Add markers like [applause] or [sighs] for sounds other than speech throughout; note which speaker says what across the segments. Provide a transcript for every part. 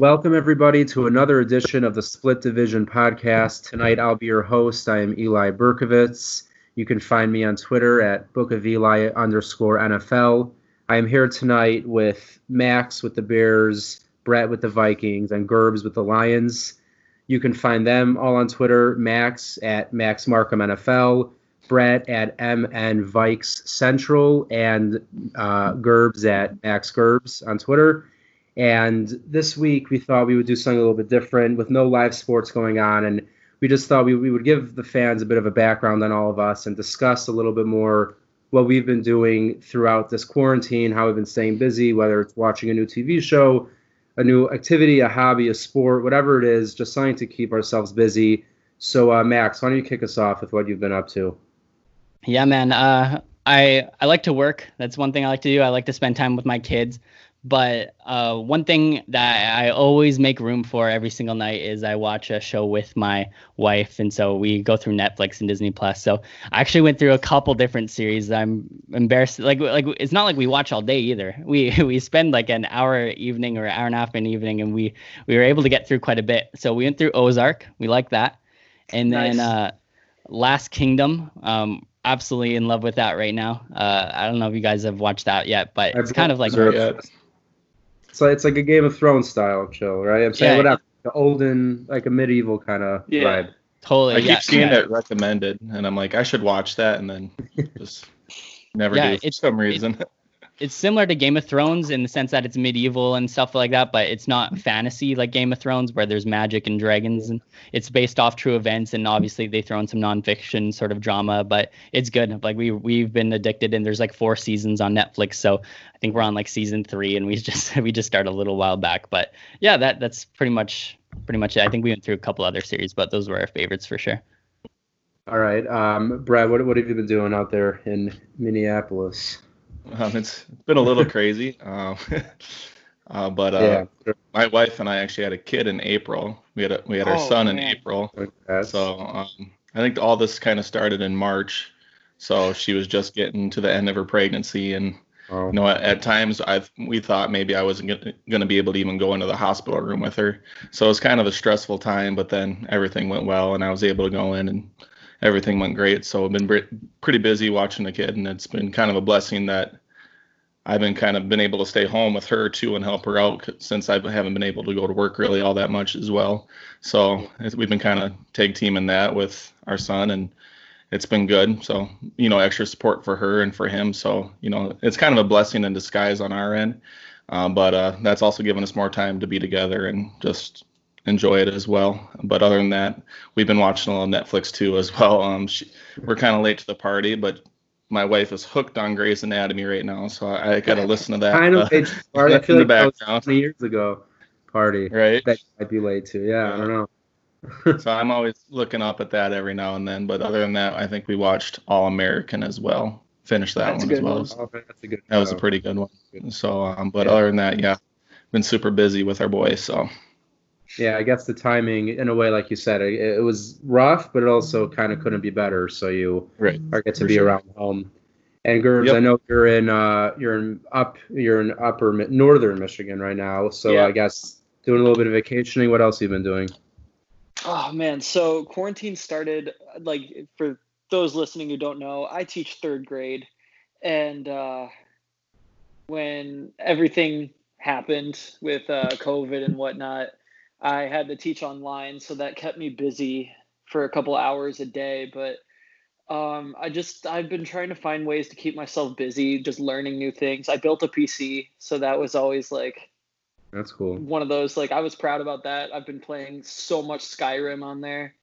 Speaker 1: Welcome, everybody, to another edition of the Split Division podcast. Tonight, I'll be your host. I am Eli Berkovitz. You can find me on Twitter at Book of Eli underscore NFL. I am here tonight with Max with the Bears, Brett with the Vikings, and Gerbs with the Lions. You can find them all on Twitter. Max at Max Markham NFL, Brett at MN Vikes Central, and uh, Gerbs at Max Gerbs on Twitter. And this week we thought we would do something a little bit different with no live sports going on. And we just thought we, we would give the fans a bit of a background on all of us and discuss a little bit more what we've been doing throughout this quarantine, how we've been staying busy, whether it's watching a new TV show, a new activity, a hobby, a sport, whatever it is, just something to keep ourselves busy. So, uh, Max, why don't you kick us off with what you've been up to?
Speaker 2: Yeah, man. Uh, I I like to work. That's one thing I like to do. I like to spend time with my kids. But uh, one thing that I always make room for every single night is I watch a show with my wife, and so we go through Netflix and Disney Plus. So I actually went through a couple different series. I'm embarrassed. Like like it's not like we watch all day either. [laughs] We we spend like an hour evening or an hour and a half in evening, and we we were able to get through quite a bit. So we went through Ozark. We like that, and nice. then uh, Last Kingdom. Um, absolutely in love with that right now. Uh, I don't know if you guys have watched that yet, but I've it's kind of like
Speaker 1: so it's like a Game of Thrones style chill, right? I'm saying yeah, whatever, the olden, like a medieval kind of yeah, vibe.
Speaker 2: Totally.
Speaker 3: I keep seeing yeah. it recommended, and I'm like, I should watch that, and then just never yeah, do for some reason.
Speaker 2: It, [laughs] it's similar to Game of Thrones in the sense that it's medieval and stuff like that, but it's not fantasy like Game of Thrones where there's magic and dragons and it's based off true events and obviously they throw in some nonfiction sort of drama, but it's good. Like we we've been addicted and there's like four seasons on Netflix, so I think we're on like season three and we [laughs] just we just started a little while back. But yeah, that that's pretty much pretty much it. I think we went through a couple other series, but those were our favorites for sure.
Speaker 1: All right, um, Brad, what what have you been doing out there in Minneapolis? [laughs]
Speaker 3: Um, it's been a little [laughs] crazy. Um, [laughs] uh, but uh, yeah. my wife and I actually had a kid in April. We had a, we had our oh, son man. in April. So um, I think all this kind of started in March. So she was just getting to the end of her pregnancy, and oh. you know, at, at times I we thought maybe I wasn't going to be able to even go into the hospital room with her. So it was kind of a stressful time, but then everything went well, and I was able to go in and everything went great. So I've been pretty busy watching the kid, and it's been kind of a blessing that I've been kind of been able to stay home with her too and help her out since I haven't been able to go to work really all that much as well. So we've been kind of tag teaming that with our son, and it's been good. So you know, extra support for her and for him. So you know, it's kind of a blessing in disguise on our end. Uh, but uh, that's also given us more time to be together and just enjoy it as well. But other than that, we've been watching a little Netflix too as well. [laughs] Um, she, we're kind of late to the party, but my wife is hooked on Grey's Anatomy right now, so I, I got to listen to that.
Speaker 1: Kind of uh, party. [laughs] I feel like that was 20 years ago party.
Speaker 3: Right.
Speaker 1: That might be late too. Yeah, yeah. I don't
Speaker 3: know. [laughs] so I'm always looking up at that every now and then. But other than that, I think we watched All American as well. Finished that that's one as well. One. That's a good. That show. was a pretty good one. So, um, but yeah. other than that, yeah, been super busy with our boys. So
Speaker 1: yeah, I guess the timing, in a way, like you said, it, it was rough, but it also kind of couldn't be better. So you
Speaker 3: right.
Speaker 1: are get to be sure. around home. And Gerbs, yep. I know you're in uh, you're in up you're in upper northern Michigan right now. So yeah. I guess doing a little bit of vacationing. What else have you been doing?
Speaker 4: Oh man, so quarantine started like for those listening who don't know, I teach third grade, and uh, when everything happened with uh, COVID and whatnot, I had to teach online, so that kept me busy for a couple hours a day. But um, I just I've been trying to find ways to keep myself busy, just learning new things. I built a PC, so that was always like
Speaker 1: that's cool.
Speaker 4: One of those like I was proud about that. I've been playing so much Skyrim on there,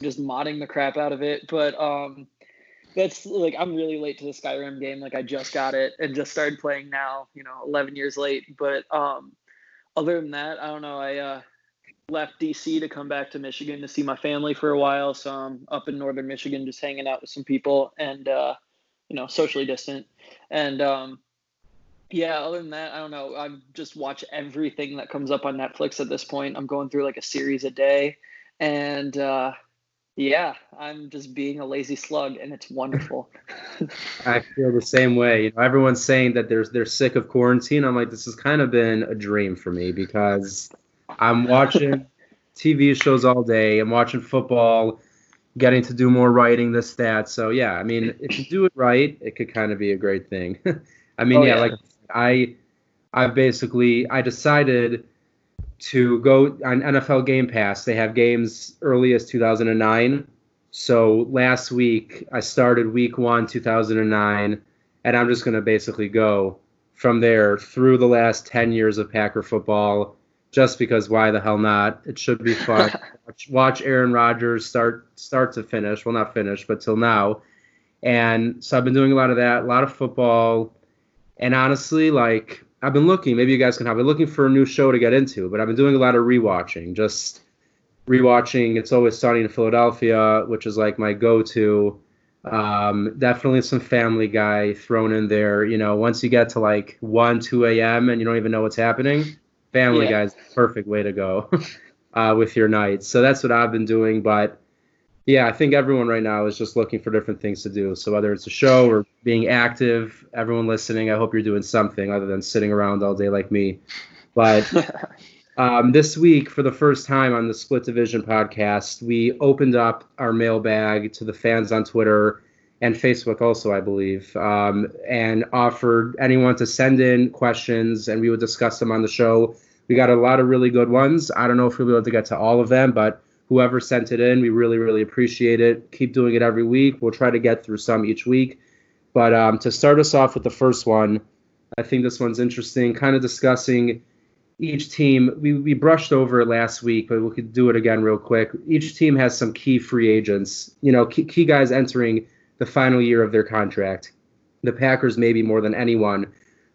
Speaker 4: just modding the crap out of it. But um, that's like I'm really late to the Skyrim game. Like I just got it and just started playing now. You know, 11 years late. But um, other than that, I don't know. I uh, left DC to come back to Michigan to see my family for a while. So I'm up in northern Michigan just hanging out with some people and, uh, you know, socially distant. And um, yeah, other than that, I don't know. I just watch everything that comes up on Netflix at this point. I'm going through like a series a day. And uh, yeah, I'm just being a lazy slug and it's wonderful. [laughs]
Speaker 1: I feel the same way. You know, everyone's saying that they're, they're sick of quarantine. I'm like, this has kind of been a dream for me because I'm watching TV shows all day. I'm watching football, getting to do more writing, this, that. So yeah, I mean, if you do it right, it could kind of be a great thing. [laughs] I mean, oh, yeah, yeah, like I, I basically I decided to go on NFL Game Pass. They have games early as 2009. So last week I started week one, 2009, and I'm just gonna basically go from there through the last 10 years of Packer football just because why the hell not? It should be fun. [laughs] watch, watch Aaron Rodgers start start to finish. Well, not finish, but till now. And so I've been doing a lot of that, a lot of football, and honestly, like I've been looking. Maybe you guys can help. Been looking for a new show to get into, but I've been doing a lot of rewatching. Just rewatching. It's always sunny in Philadelphia, which is like my go-to. Um, definitely some Family Guy thrown in there. You know, once you get to like one, two a.m. and you don't even know what's happening Family yeah. Guy's perfect way to go [laughs] uh, with your nights. So that's what I've been doing. But yeah, I think everyone right now is just looking for different things to do. So whether it's a show or being active, everyone listening, I hope you're doing something other than sitting around all day like me. But [laughs] um, this week, for the first time on the Split Division podcast, we opened up our mailbag to the fans on Twitter and Facebook also, I believe, um, and offered anyone to send in questions and we would discuss them on the show. We got a lot of really good ones. I don't know if we'll be able to get to all of them, but whoever sent it in, we really, really appreciate it. Keep doing it every week. We'll try to get through some each week. But um, to start us off with the first one, I think this one's interesting, kind of discussing each team. We, we brushed over it last week, but we could do it again real quick. Each team has some key free agents, you know, key, key guys entering the final year of their contract. The Packers, maybe more than anyone,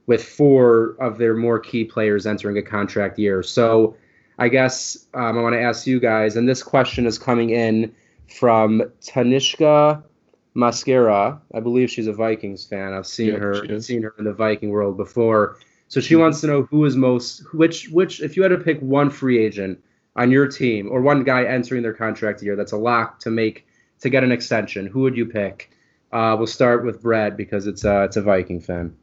Speaker 1: with four of their more key players entering a contract year. So I guess um, I want to ask you guys, and this question is coming in from Tanishka Mascara. I believe she's a Vikings fan. I've seen yeah, her seen her in the Viking world before. So she wants to know who is most which which if you had to pick one free agent on your team or one guy entering their contract year that's a lock to make to get an extension, who would you pick? Uh, we'll start with Brad because it's uh, it's a Viking fan.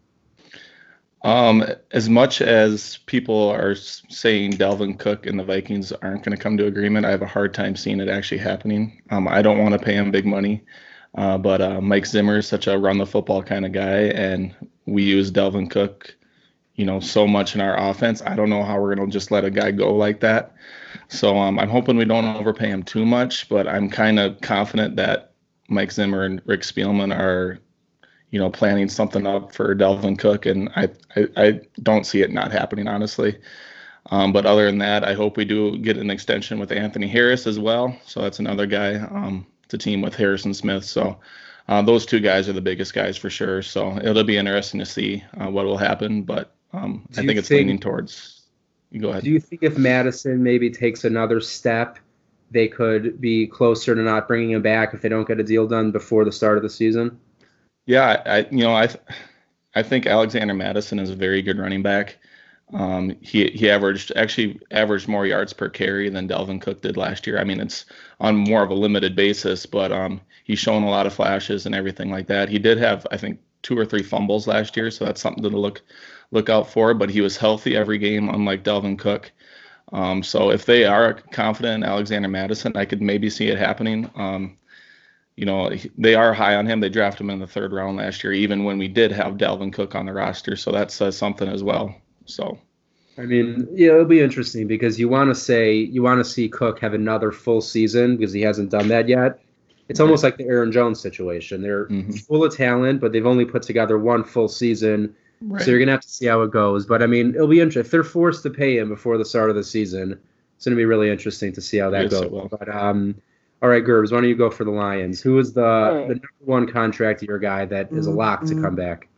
Speaker 3: Um, as much as people are saying Dalvin Cook and the Vikings aren't going to come to agreement, I have a hard time seeing it actually happening. Um, I don't want to pay him big money, uh, but uh, Mike Zimmer is such a run the football kind of guy, and we use Dalvin Cook, you know, so much in our offense. I don't know how we're to just let a guy go like that. So um, I'm hoping we don't overpay him too much, but I'm kind of confident that Mike Zimmer and Rick Spielman are, you know, planning something up for Dalvin Cook, and I I, I don't see it not happening honestly. Um, but other than that, I hope we do get an extension with Anthony Harris as well. So that's another guy um, to team with Harrison Smith. So uh, those two guys are the biggest guys for sure. So it'll be interesting to see uh, what will happen. But um, I think it's think, leaning towards. You go ahead.
Speaker 1: Do you think if Mattison maybe takes another step they could be closer to not bringing him back if they don't get a deal done before the start of the season?
Speaker 3: Yeah, I you know I I think Alexander Mattison is a very good running back. Um, he he averaged actually averaged more yards per carry than Dalvin Cook did last year. I mean, it's on more of a limited basis, but um, he's shown a lot of flashes and everything like that. He did have I think two or three fumbles last year, so that's something to look look out for. But he was healthy every game, unlike Dalvin Cook. Um, so if they are confident in Alexander Mattison, I could maybe see it happening. Um, you know, they are high on him. They drafted him in the third round last year, even when we did have Dalvin Cook on the roster. So that says something as well. So.
Speaker 1: I mean, yeah, it'll be interesting because you want to say you want to see Cook have another full season because he hasn't done that yet. It's almost like the Aaron Jones situation. They're mm-hmm. full of talent, but they've only put together one full season Right. So you're gonna have to see how it goes. But I mean, it'll be interesting if they're forced to pay him before the start of the season. It's gonna be really interesting to see how that yes, goes. But um, all right, Gerbs, why don't you go for the Lions? Who is the right. the number one contract year guy that is a lock to come back?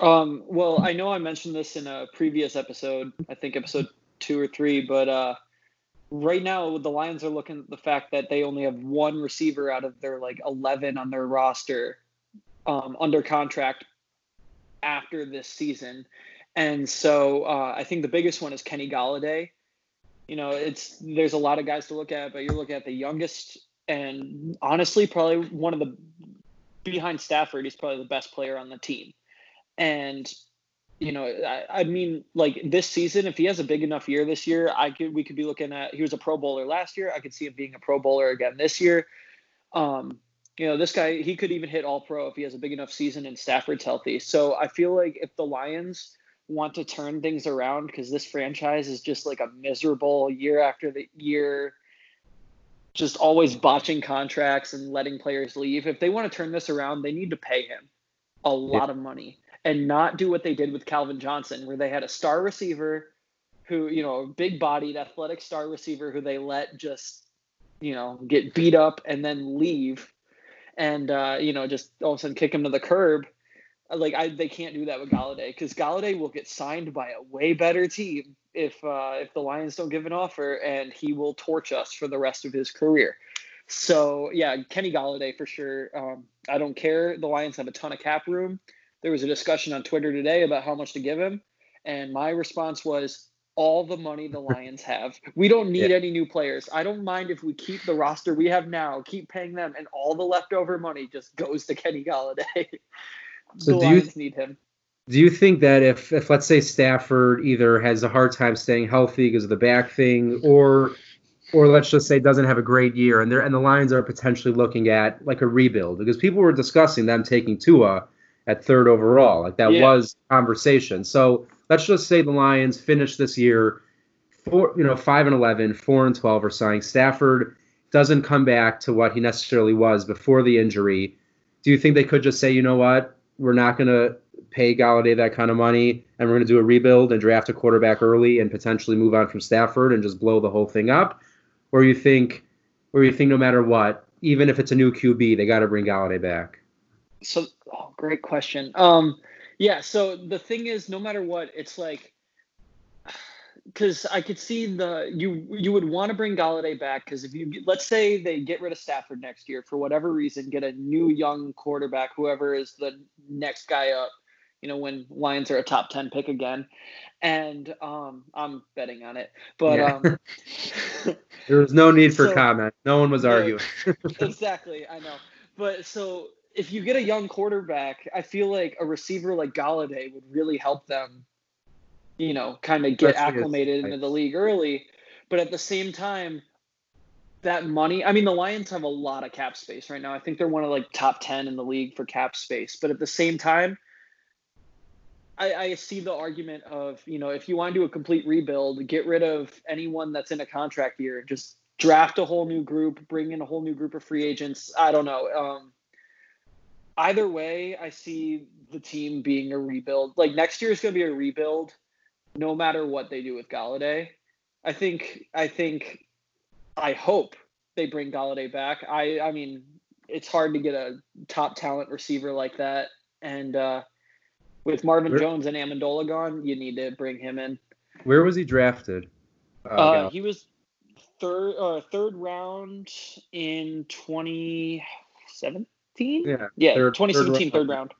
Speaker 4: Um, well, I know I mentioned this in a previous episode, I think episode two or three, but uh, right now the Lions are looking at the fact that they only have one receiver out of their like 11 on their roster um, under contract after this season. And so uh, I think the biggest one is Kenny Golladay. You know, it's there's a lot of guys to look at, but you're looking at the youngest and honestly probably one of the behind Stafford, he's probably the best player on the team. And you know, I, I, mean, like this season, if he has a big enough year this year, I could we could be looking at. He was a Pro Bowler last year. I could see him being a Pro Bowler again this year. Um, you know, this guy he could even hit All Pro if he has a big enough season and Stafford's healthy. So I feel like if the Lions want to turn things around, because this franchise is just like a miserable year after the year, just always botching contracts and letting players leave. If they want to turn this around, they need to pay him a lot of money and not do what they did with Calvin Johnson, where they had a star receiver who, you know, big bodied, athletic star receiver who they let just, you know, get beat up and then leave and, uh, you know, just all of a sudden kick him to the curb. Like, I, they can't do that with Golladay because Golladay will get signed by a way better team if uh, if the Lions don't give an offer, and he will torch us for the rest of his career. So yeah, Kenny Golladay for sure. Um, I don't care. The Lions have a ton of cap room there was a discussion on Twitter today about how much to give him, and my response was all the money the Lions have. We don't need yeah. any new players. I don't mind if we keep the roster we have now, keep paying them, and all the leftover money just goes to [laughs] Kenny Golladay. So the Lions you, need him.
Speaker 1: Do you think that if, if let's say Stafford either has a hard time staying healthy because of the back thing, or or let's just say doesn't have a great year, and they and the Lions are potentially looking at like a rebuild because people were discussing them taking Tua at third overall. Like that yeah. was conversation. So let's just say the Lions finish this year four, you know, five and 11, four and 12 are signing. Stafford doesn't come back to what he necessarily was before the injury. Do you think they could just say, you know what, we're not going to pay Golladay that kind of money, and we're going to do a rebuild and draft a quarterback early and potentially move on from Stafford and just blow the whole thing up? Or you think, or you think no matter what, even if it's a new QB, they got to bring Golladay back?
Speaker 4: So Oh, great question. Um, yeah. So the thing is, no matter what, it's like, [sighs] because I could see the you you would want to bring Golladay back because if you let's say they get rid of Stafford next year for whatever reason, get a new young quarterback, whoever is the next guy up, you know, when Lions are a top ten pick again, and um, I'm betting on it. But yeah. um, [laughs]
Speaker 1: there was no need for so, comment. No one was arguing. [laughs]
Speaker 4: exactly, I know. But so if you get a young quarterback, I feel like a receiver like Golladay would really help them, you know, kind of get That's acclimated into the league early. But at the same time, that money, I mean, the Lions have a lot of cap space right now. I think they're one of like top 10 in the league for cap space. But at the same time, I, I see the argument of, you know, if you want to do a complete rebuild, get rid of anyone that's in a contract year, just draft a whole new group, bring in a whole new group of free agents. I don't know. Um, either way, I see the team being a rebuild. Like next year is going to be a rebuild, no matter what they do with Golladay. I think. I think. I hope they bring Golladay back. I. I mean, it's hard to get a top talent receiver like that, and uh, with Marvin Where, Jones and Amendola gone, you need to bring him in.
Speaker 1: Where was he drafted?
Speaker 4: Uh, uh, he was third uh, third round in 2017 yeah, yeah, third, 2017 third, third round.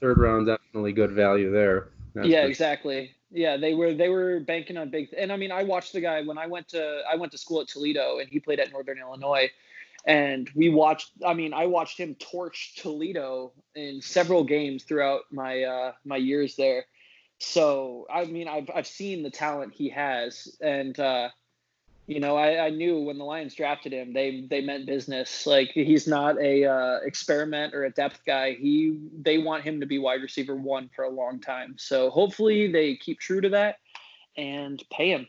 Speaker 1: Third round, definitely good value there.
Speaker 4: That's yeah, exactly. Yeah, they were they were banking on big. And I mean, I watched the guy when I went to I went to school at Toledo, and he played at Northern Illinois, and we watched. I mean, I watched him torch Toledo in several games throughout my uh, my years there. So I mean, I've I've seen the talent he has, and uh, you know, I, I knew when the Lions drafted him, they they meant business. Like he's not a uh, experiment or a depth guy. He they want him to be wide receiver one for a long time. So hopefully they keep true to that and pay him.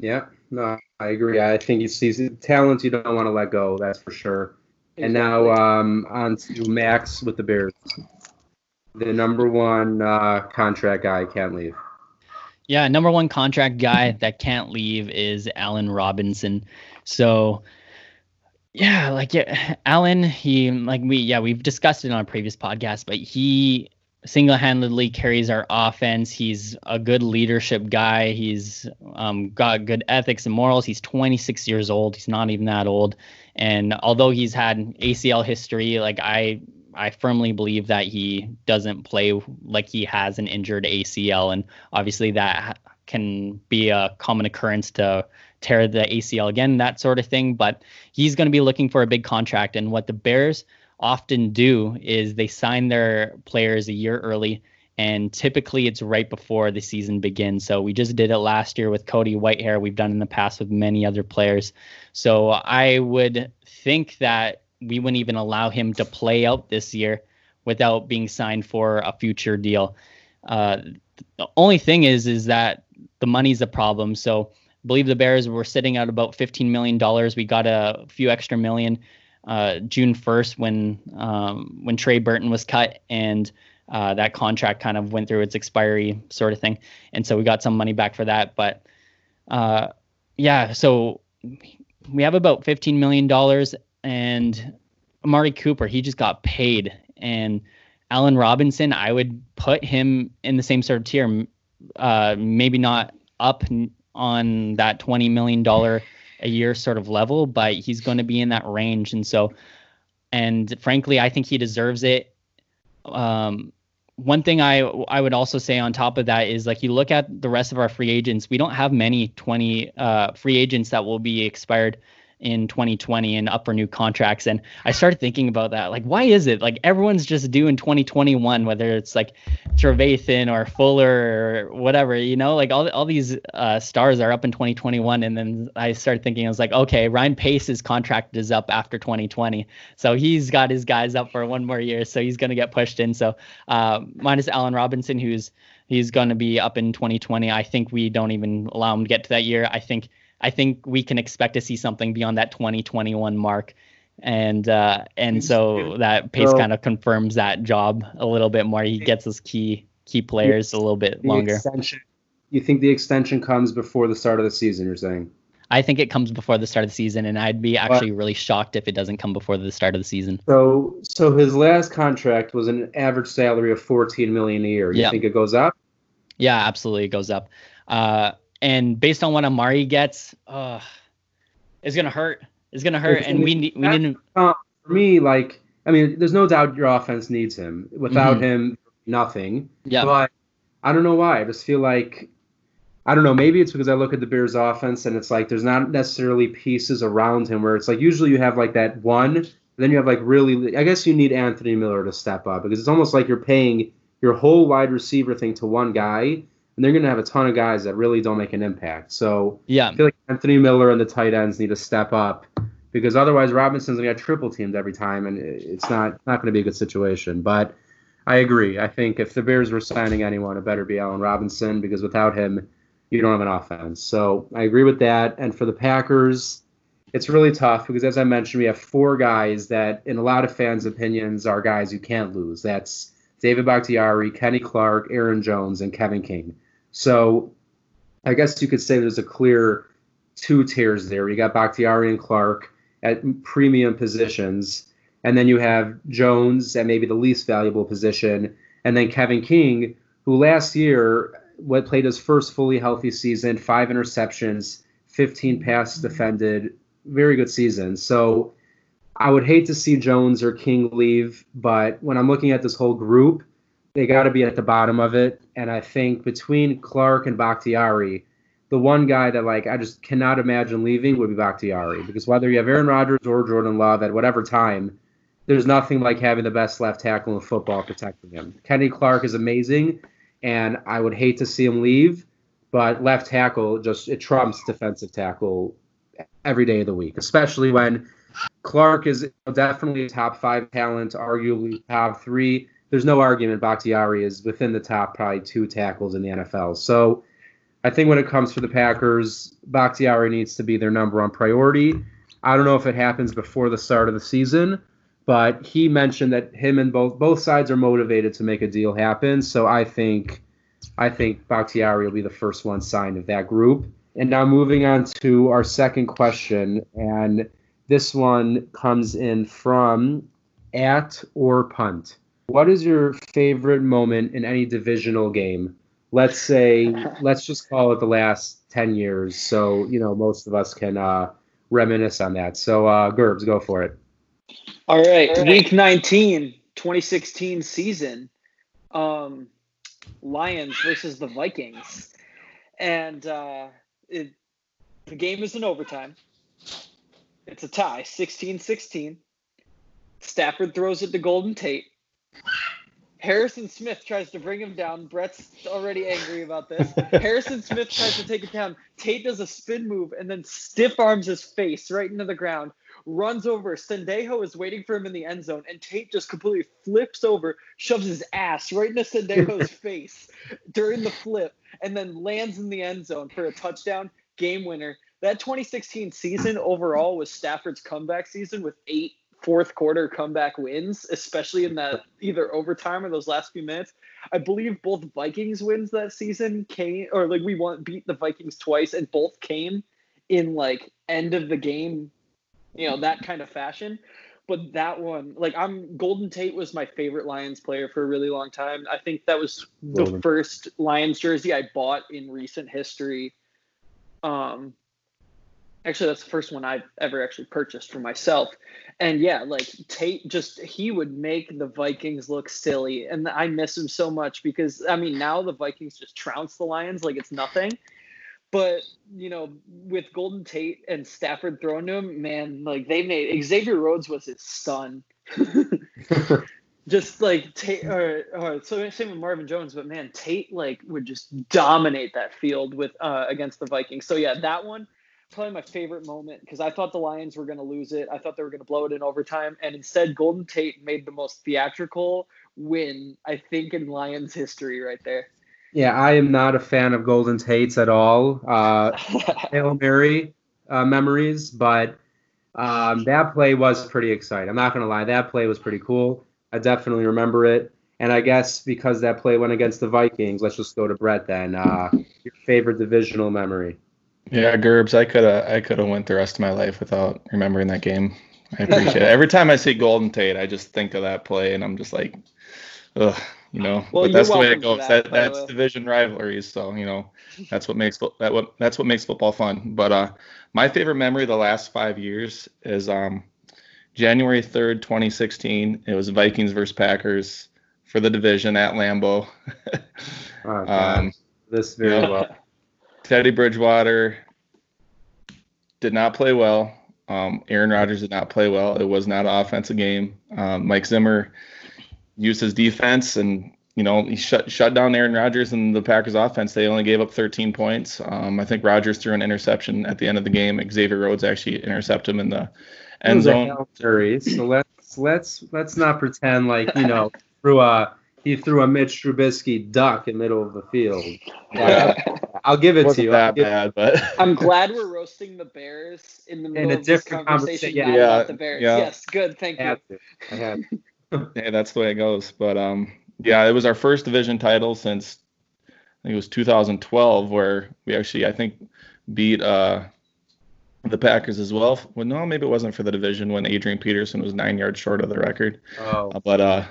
Speaker 1: Yeah, no, I agree. I think he's, he's talent you don't want to let go. That's for sure. Exactly. And now um, on to Max with the Bears. The number one uh, contract guy can't leave.
Speaker 2: Yeah, number one contract guy that can't leave is Allen Robinson. So yeah, like yeah, Allen, he like we yeah, we've discussed it on a previous podcast, but he single-handedly carries our offense. He's a good leadership guy. He's um, got good ethics and morals. He's 26 years old. He's not even that old. And although he's had ACL history, like I I firmly believe that he doesn't play like he has an injured ACL, and obviously that can be a common occurrence to tear the ACL again, that sort of thing. But he's going to be looking for a big contract, and what the Bears often do is they sign their players a year early and typically it's right before the season begins. So we just did it last year with Cody Whitehair. We've done in the past with many other players. So I would think that we wouldn't even allow him to play out this year without being signed for a future deal. Uh, the only thing is, is that the money's a problem. So I believe the Bears were sitting at about $15 million. We got a few extra million uh, June 1st when um, when Trey Burton was cut and uh, that contract kind of went through its expiry sort of thing. And so we got some money back for that. But uh, yeah, so we have about $15 million and Amari Cooper, he just got paid. And Allen Robinson, I would put him in the same sort of tier, uh, maybe not up on that $20 million a year sort of level, but he's going to be in that range. And so, and frankly, I think he deserves it. Um, one thing I I would also say on top of that is like you look at the rest of our free agents, we don't have many 20 uh, free agents that will be expired in 2020 and up for new contracts. And I started thinking about that. Like, why is it like everyone's just due in 2021, whether it's like Trevathan or Fuller or whatever, you know, like all, all these uh, stars are up in 2021. And then I started thinking, I was like, okay, Ryan Pace's contract is up after 2020. So he's got his guys up for one more year. So he's going to get pushed in. So uh, minus Allen Robinson, who's he's going to be up in 2020. I think we don't even allow him to get to that year. I think I think we can expect to see something beyond that 2021 mark. And uh, and so that pace kind of confirms that job a little bit more. He gets his key key players a little bit longer.
Speaker 1: You think the extension comes before the start of the season? You're saying?
Speaker 2: I think it comes before the start of the season, and I'd be actually really shocked if it doesn't come before the start of the season.
Speaker 1: So, so his last contract was an average salary of 14 million a year. You yep. think it goes up?
Speaker 2: Yeah, absolutely, it goes up. Uh, and based on what Amari gets, uh, it's gonna hurt. It's gonna hurt, and we need we didn't.
Speaker 1: Uh, for me, like I mean, there's no doubt your offense needs him. Without mm-hmm. him, nothing. Yeah. But I don't know why. I just feel like I don't know. Maybe it's because I look at the Bears' offense and it's like there's not necessarily pieces around him where it's like usually you have like that one, then you have like really. I guess you need Anthony Miller to step up because it's almost like you're paying your whole wide receiver thing to one guy and they're going to have a ton of guys that really don't make an impact. So
Speaker 2: yeah,
Speaker 1: I feel like Anthony Miller and the tight ends need to step up because otherwise Robinson's going to get triple teamed every time, and it's not not going to be a good situation. But I agree. I think if the Bears were signing anyone, it better be Allen Robinson because without him, you don't have an offense. So I agree with that. And for the Packers, it's really tough because, as I mentioned, we have four guys that, in a lot of fans' opinions, are guys you can't lose. That's David Bakhtiari, Kenny Clark, Aaron Jones, and Kevin King. So I guess you could say there's a clear two tiers there. You got Bakhtiari and Clark at premium positions, and then you have Jones at maybe the least valuable position, and then Kevin King, who last year what played his first fully healthy season, five interceptions, 15 passes mm-hmm. defended, very good season. So I would hate to see Jones or King leave, but when I'm looking at this whole group, they got to be at the bottom of it. And I think between Clark and Bakhtiari, the one guy that like I just cannot imagine leaving would be Bakhtiari because whether you have Aaron Rodgers or Jordan Love at whatever time, there's nothing like having the best left tackle in football protecting him. Kenny Clark is amazing, and I would hate to see him leave, but left tackle just it trumps defensive tackle every day of the week, especially when Clark is definitely a top five talent, arguably top three there's no argument Bakhtiari is within the top probably two tackles in the NFL. So I think when it comes for the Packers, Bakhtiari needs to be their number one priority. I don't know if it happens before the start of the season, but he mentioned that him and both both sides are motivated to make a deal happen. So I think I think Bakhtiari will be the first one signed of that group. And now moving on to our second question, and this one comes in from at or punt. What is your favorite moment in any divisional game? Let's say, [laughs] let's just call it the last 10 years. So, you know, most of us can uh, reminisce on that. So, uh, Gerbs, go for it.
Speaker 4: All right. All right. Week 19, 2016 season. Um, Lions versus the Vikings. And uh, it, the game is in overtime. It's a tie, 16 16. Stafford throws it to Golden Tate. Harrison Smith tries to bring him down. Brett's already angry about this. [laughs] Harrison Smith tries to take it down. Tate does a spin move and then stiff arms his face right into the ground. Runs over. Sendejo is waiting for him in the end zone, and Tate just completely flips over, shoves his ass right into Sendejo's [laughs] face during the flip, and then lands in the end zone for a touchdown game winner. That 2016 season overall was Stafford's comeback season with eight fourth quarter comeback wins, especially in that either overtime or those last few minutes. I believe both Vikings wins that season came, or like we won beat the Vikings twice, and both came in like end of the game, you know, that kind of fashion. But that one, like I'm Golden Tate was my favorite Lions player for a really long time. I think that was the Golden. first Lions jersey I bought in recent history. Um, actually that's the first one I've ever actually purchased for myself. And yeah, like Tate just he would make the Vikings look silly. And I miss him so much because I mean now the Vikings just trounce the Lions like it's nothing. But you know, with Golden Tate and Stafford thrown to him, man, like they made Xavier Rhodes was his son. [laughs] just like Tate, or, or so same with Marvin Jones, but man, Tate like would just dominate that field with uh, against the Vikings. So yeah, that one probably my favorite moment because I thought the Lions were going to lose it. I thought they were going to blow it in overtime, and instead, Golden Tate made the most theatrical win I think in Lions history right there.
Speaker 1: Yeah, I am not a fan of Golden Tates at all. Uh, [laughs] Hail Mary uh, memories, but um, that play was pretty exciting. I'm not going to lie, that play was pretty cool. I definitely remember it. And I guess because that play went against the Vikings, let's just go to Brett then. Uh, your favorite divisional memory?
Speaker 3: Yeah, Gerbs, I could have I could have went the rest of my life without remembering that game. I [laughs] appreciate it. Every time I see Golden Tate, I just think of that play, and I'm just like, ugh, you know. Well, but that's the way it goes. That, that that's division rivalries, so you know, [laughs] that's what makes that what that's what makes football fun. But uh, my favorite memory the last five years is um, January third, 2016. It was Vikings versus Packers for the division at Lambeau. [laughs]
Speaker 1: oh, um, this very well.
Speaker 3: Teddy Bridgewater did not play well. Um, Aaron Rodgers did not play well. It was not an offensive game. Um, Mike Zimmer used his defense, and you know he shut shut down Aaron Rodgers and the Packers offense. They only gave up 13 points. Um, I think Rodgers threw an interception at the end of the game. Xavier Rhodes actually intercepted him in the end zone.
Speaker 1: So let's let's let's not pretend like you know [laughs] through a he threw a Mitch Trubisky duck in middle of the field. [laughs] Yeah. I'll give it to you.
Speaker 3: That bad, but [laughs]
Speaker 4: I'm glad we're [laughs] roasting the Bears in the middle in a of different this conversation. Yeah, yeah, the Bears. Yeah. Yes, good. Thank I you. I had
Speaker 3: to. yeah, that's the way it goes. But um, yeah, it was our first division title since I think it was 2012, where we actually I think beat uh the Packers as well. Well, no, maybe it wasn't for the division when Adrian Peterson was nine yards short of the record. Oh. Uh, but uh,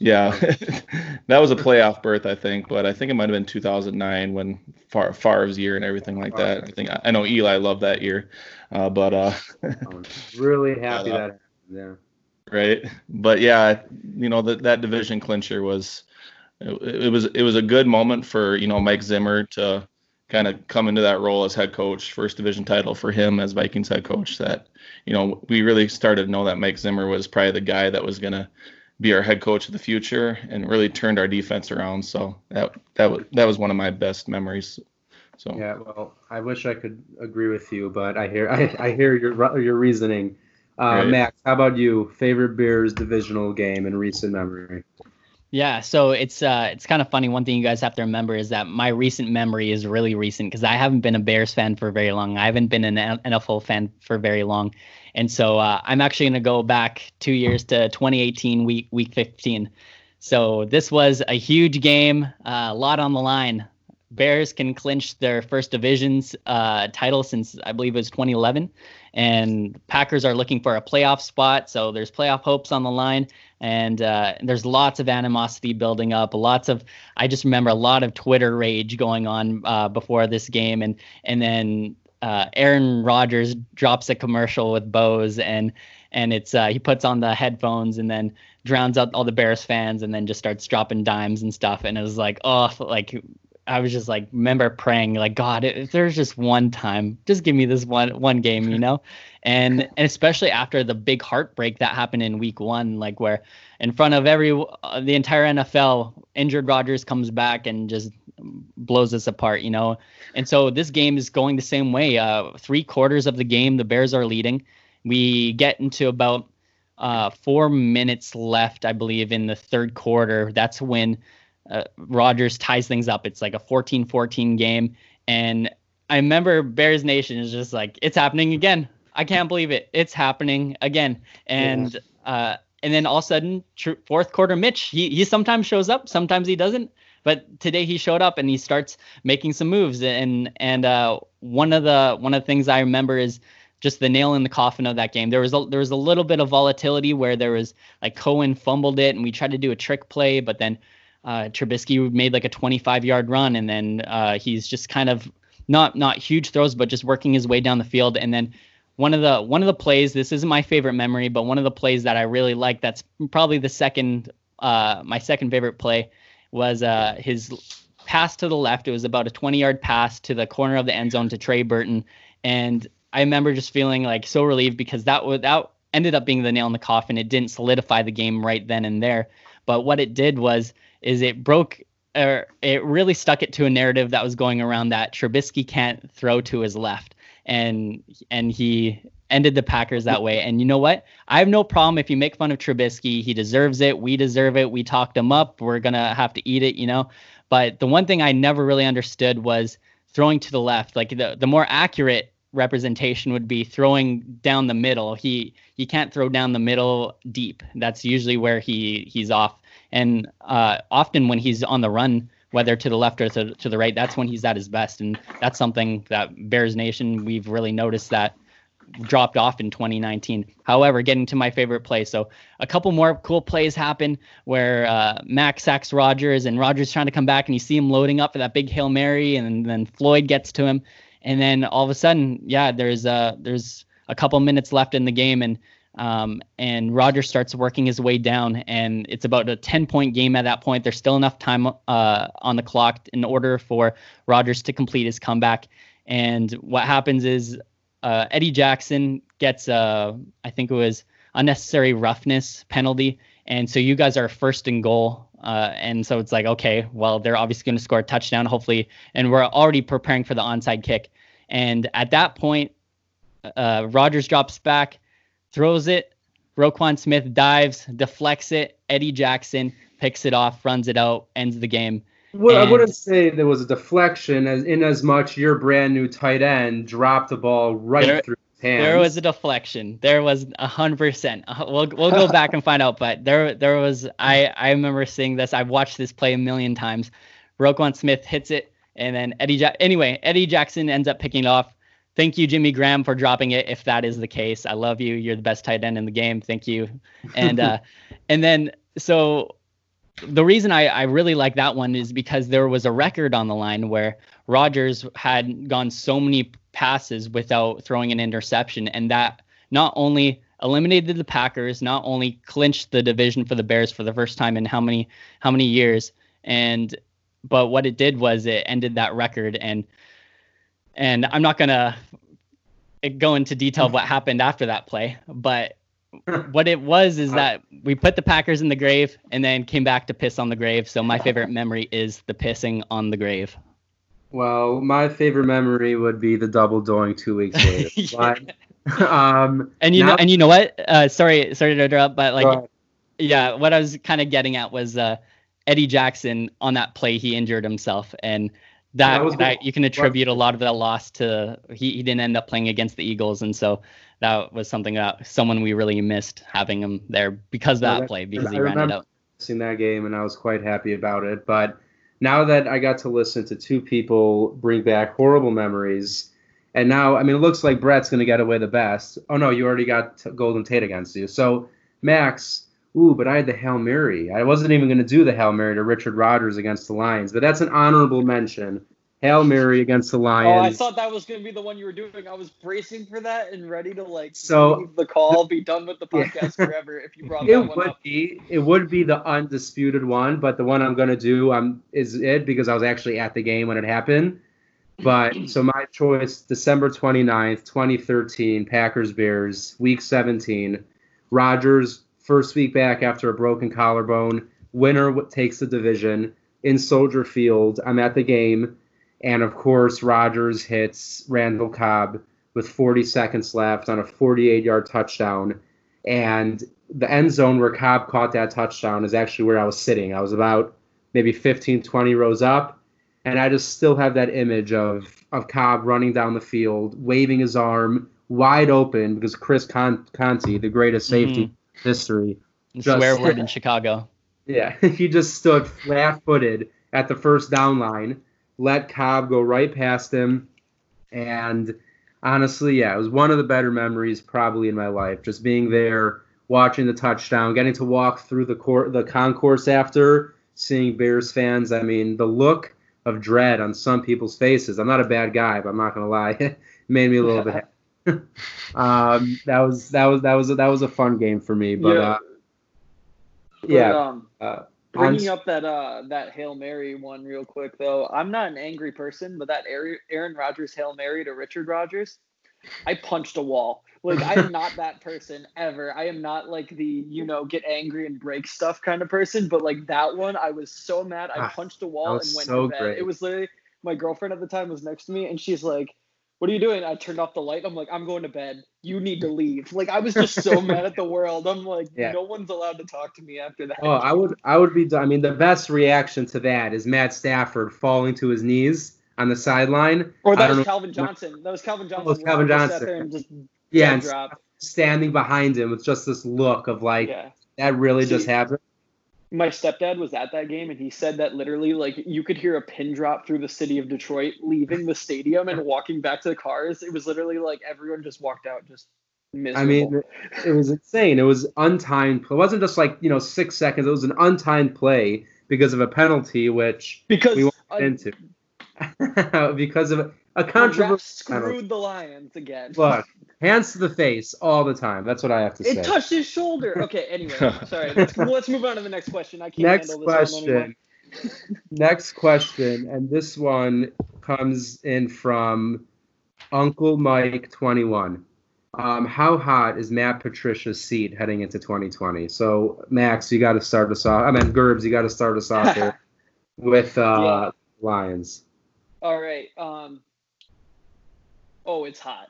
Speaker 3: yeah, [laughs] that was a playoff berth, I think, but I think it might have been 2009 when Far Favre's year and everything like that. I think I know Eli loved that year, uh, but uh,
Speaker 1: really [laughs] happy that yeah.
Speaker 3: Right, but yeah, you know that that division clincher was it, it was it was a good moment for you know Mike Zimmer to kind of come into that role as head coach, first division title for him as Vikings head coach. That you know we really started to know that Mike Zimmer was probably the guy that was gonna be our head coach of the future and really turned our defense around. So that that was that was one of my best memories. So
Speaker 1: yeah, well, I wish I could agree with you, but I hear [laughs] I, I hear your your reasoning. Uh, right. Max, how about you? Favorite Bears divisional game in recent memory?
Speaker 2: Yeah, so it's uh it's kind of funny. One thing you guys have to remember is that my recent memory is really recent because I haven't been a Bears fan for very long. I haven't been an NFL fan for very long, and so uh, I'm actually going to go back two years to 2018, week week 15. So this was a huge game, uh, a lot on the line. Bears can clinch their first division's uh, title since I believe it was 2011, and Packers are looking for a playoff spot. So there's playoff hopes on the line, and uh, there's lots of animosity building up. Lots of I just remember a lot of Twitter rage going on uh, before this game, and and then uh, Aaron Rodgers drops a commercial with Bose and and it's uh, he puts on the headphones and then drowns out all the Bears fans and then just starts dropping dimes and stuff. And it was like oh like I was just like remember praying like God, if there's just one time, just give me this one one game, you know, and [laughs] and especially after the big heartbreak that happened in Week One, like where in front of every uh, the entire NFL, injured Rodgers comes back and just blows us apart, you know, and so this game is going the same way. Uh, three quarters of the game, the Bears are leading. We get into about uh, four minutes left, I believe, in the third quarter. That's when uh, Rodgers ties things up. It's like a 14 14 game. And I remember Bears Nation is just like, it's happening again. I can't believe it. It's happening again. And, yeah. uh, and then all of a sudden, tr- fourth quarter, Mitch, he, he sometimes shows up, sometimes he doesn't. But today he showed up and he starts making some moves. And and uh, one of the one of the things I remember is just the nail in the coffin of that game. There was a there was a little bit of volatility where there was like Cohen fumbled it and we tried to do a trick play, but then uh, Trubisky made like a 25 yard run, and then uh, he's just kind of not not huge throws, but just working his way down the field. And then one of the one of the plays, this isn't my favorite memory, but one of the plays that I really like, that's probably the second uh, my second favorite play, was uh, his pass to the left. It was about a 20 yard pass to the corner of the end zone to Trey Burton, and I remember just feeling like so relieved because that would that ended up being the nail in the coffin. It didn't solidify the game right then and there, but what it did was is it broke or it really stuck it to a narrative that was going around that Trubisky can't throw to his left, and and he ended the Packers that way. And you know what? I have no problem if you make fun of Trubisky. He deserves it. We deserve it. We talked him up. We're gonna have to eat it, you know. But the one thing I never really understood was throwing to the left. Like the the more accurate representation would be throwing down the middle. He he can't throw down the middle deep. That's usually where he he's off. And uh, often when he's on the run, whether to the left or to, to the right, that's when he's at his best. And that's something that Bears Nation, we've really noticed that dropped off in 2019. However, getting to my favorite play. So a couple more cool plays happen where uh, Max sacks Rodgers and Rodgers trying to come back and you see him loading up for that big Hail Mary and then Floyd gets to him. And then all of a sudden, yeah, there's uh there's a couple minutes left in the game and um, and Roger starts working his way down, and it's about a 10 point game at that point. There's still enough time uh, on the clock in order for Rodgers to complete his comeback. And what happens is uh, Eddie Jackson gets, uh, I think it was unnecessary roughness penalty. And so you guys are first and goal. Uh, and so it's like, okay, well, they're obviously going to score a touchdown, hopefully. And we're already preparing for the onside kick. And at that point, uh, Rodgers drops back throws it. Roquan Smith dives, deflects it. Eddie Jackson picks it off, runs it out, ends the game.
Speaker 1: Well, and I wouldn't say there was a deflection, as in as much your brand new tight end dropped the ball right there, through his hands.
Speaker 2: There was a deflection. There was a hundred percent. Uh, we'll we'll go back and find out, but there there was. I I remember seeing this. I've watched this play a million times. Roquan Smith hits it, and then Eddie. Ja- anyway, Eddie Jackson ends up picking it off thank you, Jimmy Graham, for dropping it. If that is the case, I love you. You're the best tight end in the game. Thank you. And uh, [laughs] and then so the reason I, I really like that one is because there was a record on the line where Rodgers had gone so many passes without throwing an interception, and that not only eliminated the Packers, not only clinched the division for the Bears for the first time in how many how many years, and but what it did was it ended that record and and I'm not gonna go into detail of what happened after that play, but [laughs] what it was is that we put the Packers in the grave and then came back to piss on the grave. So my favorite memory is the pissing on the grave.
Speaker 1: Well, my favorite memory would be the double doing two weeks later. [laughs]
Speaker 2: yeah. um, and you now- know, and you know what? Uh, sorry, sorry to interrupt, but like, yeah, what I was kind of getting at was uh, Eddie Jackson on that play. He injured himself, and that, that, that you can attribute a lot of that loss to he, he didn't end up playing against the Eagles, and so that was something that someone we really missed having him there because of that, that play because he I ran it out.
Speaker 1: Seeing that game, and I was quite happy about it. But now that I got to listen to two people bring back horrible memories, and now I mean it looks like Brett's gonna get away the best. Oh no, you already got Golden Tate against you. So Max, ooh, but I had the Hail Mary. I wasn't even going to do the Hail Mary to Richard Rodgers against the Lions, but that's an honorable mention Hail Mary against the Lions.
Speaker 4: Oh, I thought that was going to be the one you were doing. I was bracing for that and ready to like so the call, be done with the podcast forever if you brought [laughs] that
Speaker 1: it would
Speaker 4: up.
Speaker 1: Be, it would be the undisputed one, but the one I'm going to do um, is it because I was actually at the game when it happened. But so [clears throat] my choice, December 29th, 2013, Packers Bears, week 17. Rodgers, first week back after a broken collarbone. Winner takes the division in Soldier Field. I'm at the game. And of course, Rodgers hits Randall Cobb with 40 seconds left on a 48 yard touchdown. And the end zone where Cobb caught that touchdown is actually where I was sitting. I was about maybe 15, 20 rows up. And I just still have that image of, of Cobb running down the field, waving his arm wide open because Chris Con- Conte, the greatest safety mm-hmm. history,
Speaker 2: just, swear word in Chicago. [laughs]
Speaker 1: Yeah, [laughs] he just stood flat footed at the first down line let Cobb go right past him. And honestly, yeah, it was one of the better memories probably in my life. Just being there, watching the touchdown, getting to walk through the court, the concourse after, seeing Bears fans. I mean, the look of dread on some people's faces. I'm not a bad guy, but I'm not gonna lie, [laughs] it made me a little bit. [laughs] um, that was that was that was a, that was a fun game for me, but yeah. Uh, yeah.
Speaker 4: um, uh, Bringing up that uh that hail mary one real quick though, I'm not an angry person, but that Aaron Rodgers hail mary to Richard Rodgers, I punched a wall. Like I am [laughs] not that person ever. I am not like the you know get angry and break stuff kind of person. But like that one, I was so mad. I ah, punched a wall and went so to bed. Great. It was literally my girlfriend at the time was next to me, and she's like, what are you doing? I turned off the light. I'm like, I'm going to bed. You need to leave. Like I was just so [laughs] mad at the world. I'm like, yeah. no one's allowed to talk to me after that.
Speaker 1: Oh, I would, I would be. I mean, the best reaction to that is Matt Stafford falling to his knees on the sideline.
Speaker 4: Or that was know. Calvin Johnson. That was Calvin Johnson. Oh, was
Speaker 1: Calvin Johnson. Just yeah, and standing behind him with just this look of like, yeah. that really See, just happened
Speaker 4: my stepdad was at that game and he said that literally like you could hear a pin drop through the city of Detroit leaving the stadium and walking back to the cars. It was literally like everyone just walked out just miserable.
Speaker 1: I mean, it was insane. It was untimed. It wasn't just like, you know, 6 seconds. It was an untimed play because of a penalty which
Speaker 4: because
Speaker 1: we went into. [laughs] because of a controversial
Speaker 4: screwed the Lions again.
Speaker 1: Look, hands to the face all the time. That's what I have to
Speaker 4: it
Speaker 1: say.
Speaker 4: It touched his shoulder. Okay, anyway, [laughs] sorry. Let's, let's move on to the next question. I can't
Speaker 1: next
Speaker 4: handle
Speaker 1: this question. next question, and this one comes in from Uncle Mike twenty one. Um, how hot is Matt Patricia's seat heading into 2020? So Max, you got to start us off. I mean, Gerbs, you got to start us off [laughs] here with uh, yeah. Lions.
Speaker 4: All right. Um, oh, it's hot.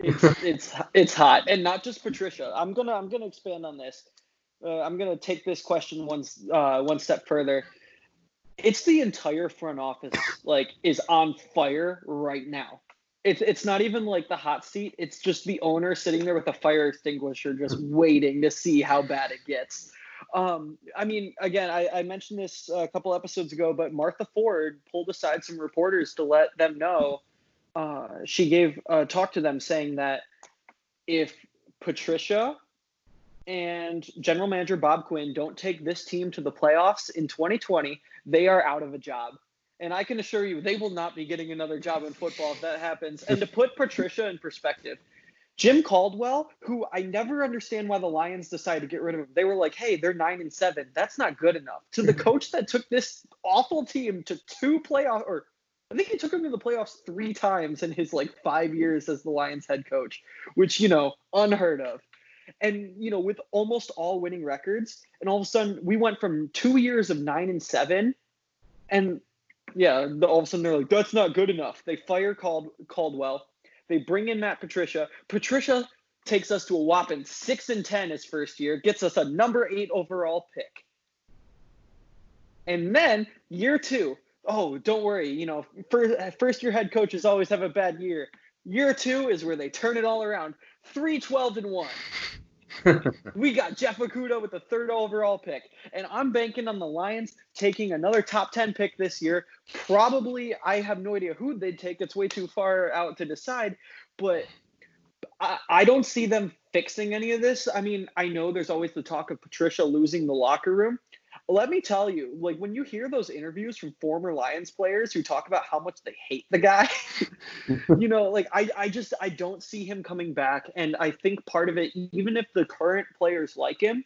Speaker 4: It's [laughs] it's it's hot, and not just Patricia. I'm gonna I'm gonna expand on this. Uh, I'm gonna take this question one uh, one step further. It's the entire front office like is on fire right now. It's it's not even like the hot seat. It's just the owner sitting there with a fire extinguisher, just waiting to see how bad it gets. Um, I mean, again, I, I mentioned this a couple episodes ago, but Martha Ford pulled aside some reporters to let them know uh, she gave a talk to them saying that if Patricia and general manager Bob Quinn don't take this team to the playoffs in 2020, they are out of a job. And I can assure you, they will not be getting another job in football if that happens. And to put Patricia in perspective, Jim Caldwell, who I never understand why the Lions decided to get rid of him. They were like, "Hey, they're nine and seven. That's not good enough." To the [laughs] coach that took this awful team to two playoff or I think he took him to the playoffs three times in his like five years as the Lions head coach, which you know unheard of. And you know, with almost all winning records, and all of a sudden we went from two years of nine and seven, and yeah, all of a sudden they're like, that's not good enough. They fire Cald- Caldwell. They bring in Matt Patricia. Patricia takes us to a whopping six and ten his first year, gets us a number eight overall pick. And then year two, oh, don't worry, you know, first, first year head coaches always have a bad year. Year two is where they turn it all around. 3 12 and 1. [laughs] we got Jeff Okudah with the third overall pick. And I'm banking on the Lions taking another top 10 pick this year. Probably, I have no idea who they'd take. It's way too far out to decide. But I, I don't see them fixing any of this. I mean, I know there's always the talk of Patricia losing the locker room. Let me tell you, like when you hear those interviews from former Lions players who talk about how much they hate the guy, [laughs] you know, like I, I just I don't see him coming back. And I think part of it, even if the current players like him,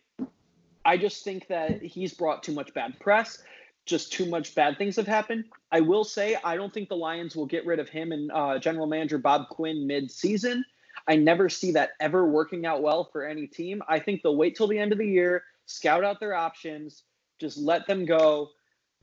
Speaker 4: I just think that he's brought too much bad press. Just too much bad things have happened. I will say I don't think the Lions will get rid of him and uh, general manager Bob Quinn mid-season. I never see that ever working out well for any team. I think they'll wait till the end of the year, scout out their options, just let them go.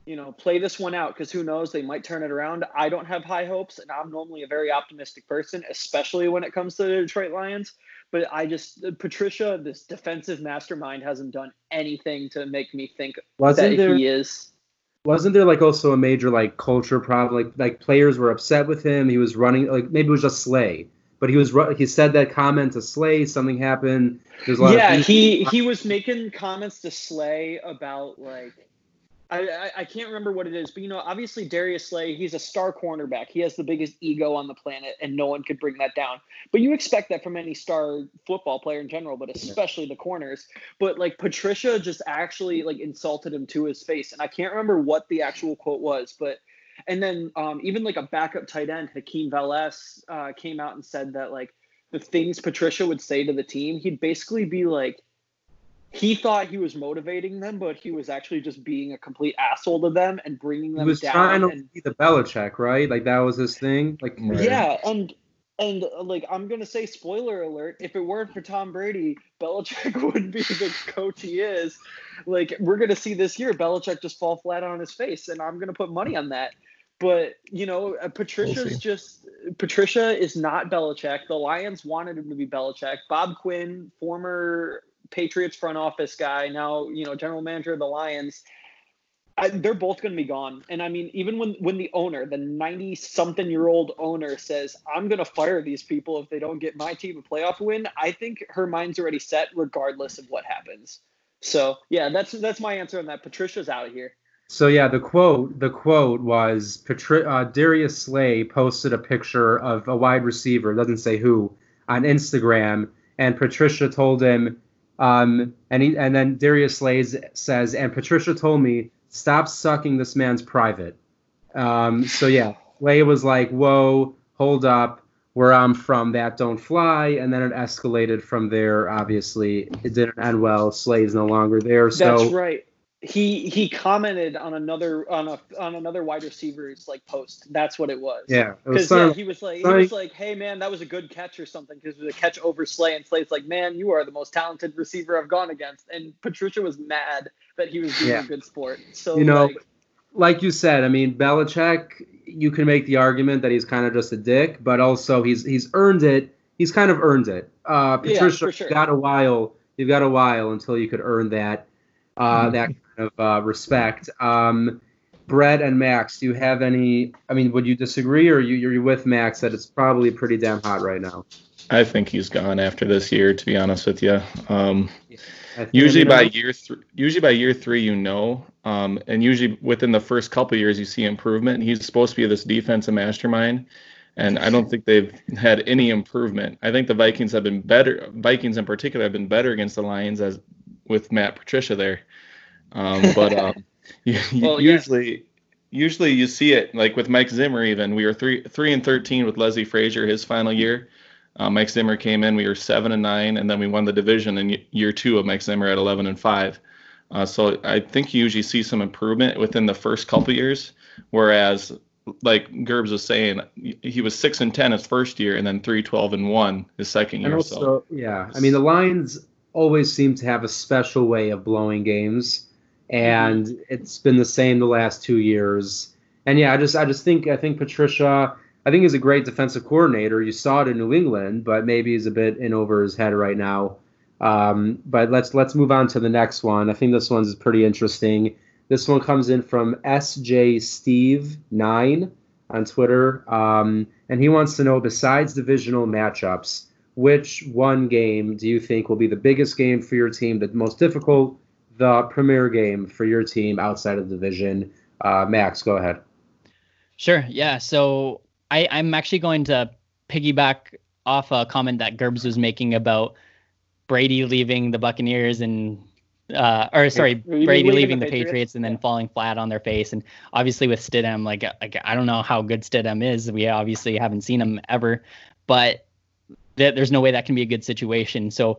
Speaker 4: You know, play this one out because who knows? They might turn it around. I don't have high hopes, and I'm normally a very optimistic person, especially when it comes to the Detroit Lions. But I just uh, Patricia, this defensive mastermind, hasn't done anything to make me think wasn't that there, he is.
Speaker 1: Wasn't there like also a major like culture problem? Like like players were upset with him. He was running like maybe it was just Slay but he was he said that comment to Slay. Something happened.
Speaker 4: there's yeah, he he was making comments to Slay about like I, I, I can't remember what it is, but you know, obviously Darius Slay, he's a star cornerback. He has the biggest ego on the planet, and no one could bring that down. But you expect that from any star football player in general, but especially the corners. But like Patricia just actually like insulted him to his face, and I can't remember what the actual quote was, but and then um, even like a backup tight end, Hakeem Valles, uh, came out and said that like the things Patricia would say to the team, he'd basically be like, he thought he was motivating them, but he was actually just being a complete asshole to them and bringing them. down. He was down trying to and,
Speaker 1: be the Belichick, right? Like that was his thing. Like
Speaker 4: yeah, and and uh, like I'm gonna say, spoiler alert: if it weren't for Tom Brady, Belichick [laughs] wouldn't be the coach he is. Like we're gonna see this year, Belichick just fall flat on his face, and I'm gonna put money on that. But you know, uh, Patricia's we'll just Patricia is not Belichick. The Lions wanted him to be Belichick. Bob Quinn, former Patriots front office guy, now you know general manager of the Lions. I, they're both going to be gone. And I mean, even when when the owner, the ninety something year old owner, says, "I'm going to fire these people if they don't get my team a playoff win," I think her mind's already set, regardless of what happens. So yeah, that's that's my answer on that. Patricia's out of here.
Speaker 1: So yeah, the quote the quote was Patri- uh, Darius Slay posted a picture of a wide receiver, doesn't say who, on Instagram, and Patricia told him, um, and he and then Darius Slay says, and Patricia told me, stop sucking this man's private. Um, so yeah, Slay was like, whoa, hold up, where I'm from, that don't fly, and then it escalated from there. Obviously, it didn't end well. Slay's no longer there. So
Speaker 4: that's right he he commented on another on a on another wide receiver's like post. That's what it was.
Speaker 1: Yeah,
Speaker 4: because yeah, he was like he was like, "Hey man, that was a good catch or something." Because it was a catch over Slay, and Slay's like, "Man, you are the most talented receiver I've gone against." And Patricia was mad that he was doing yeah. a good sport. So
Speaker 1: you know, like, like you said, I mean, Belichick, you can make the argument that he's kind of just a dick, but also he's he's earned it. He's kind of earned it. Uh, Patricia yeah, sure. got a while. You've got a while until you could earn that uh, mm-hmm. that of uh, respect. Um, Brett and Max, do you have any? I mean, would you disagree, or you, you're with Max that it's probably pretty damn hot right now?
Speaker 3: I think he's gone after this year. To be honest with you, um, usually by year three, usually by year three, you know, um, and usually within the first couple years, you see improvement. He's supposed to be this defensive mastermind, and I don't think they've had any improvement. I think the Vikings have been better. Vikings in particular have been better against the Lions as with Matt Patricia there. Um, but um, [laughs] you, well, usually, yeah. usually you see it like with Mike Zimmer. Even we were three three and thirteen with Leslie Frazier his final year. Uh, Mike Zimmer came in. We were seven and nine, and then we won the division in year two of Mike Zimmer at eleven and five. Uh, so I think you usually see some improvement within the first couple years, whereas like Gerbs was saying, he was six and ten his first year, and then three twelve and one his second year. And also, so.
Speaker 1: yeah, I mean the Lions always seem to have a special way of blowing games and mm-hmm. it's been the same the last two years. And yeah, I just I just think I think Patricia I think he's a great defensive coordinator. You saw it in New England, but maybe he's a bit in over his head right now. Um, but let's let's move on to the next one. I think this one's pretty interesting. This one comes in from SJ Steve nine on Twitter, um, and he wants to know besides divisional matchups, which one game do you think will be the biggest game for your team, the most difficult, the premier game for your team outside of the division. Uh, Max, go ahead.
Speaker 2: Sure. Yeah. So I, I'm actually going to piggyback off a comment that Gerbs was making about Brady leaving the Buccaneers and uh, or sorry, Brady leaving the Patriots, Patriots and then falling flat on their face. And obviously with Stidham, like, like I don't know how good Stidham is. We obviously haven't seen him ever, but th- there's no way that can be a good situation. So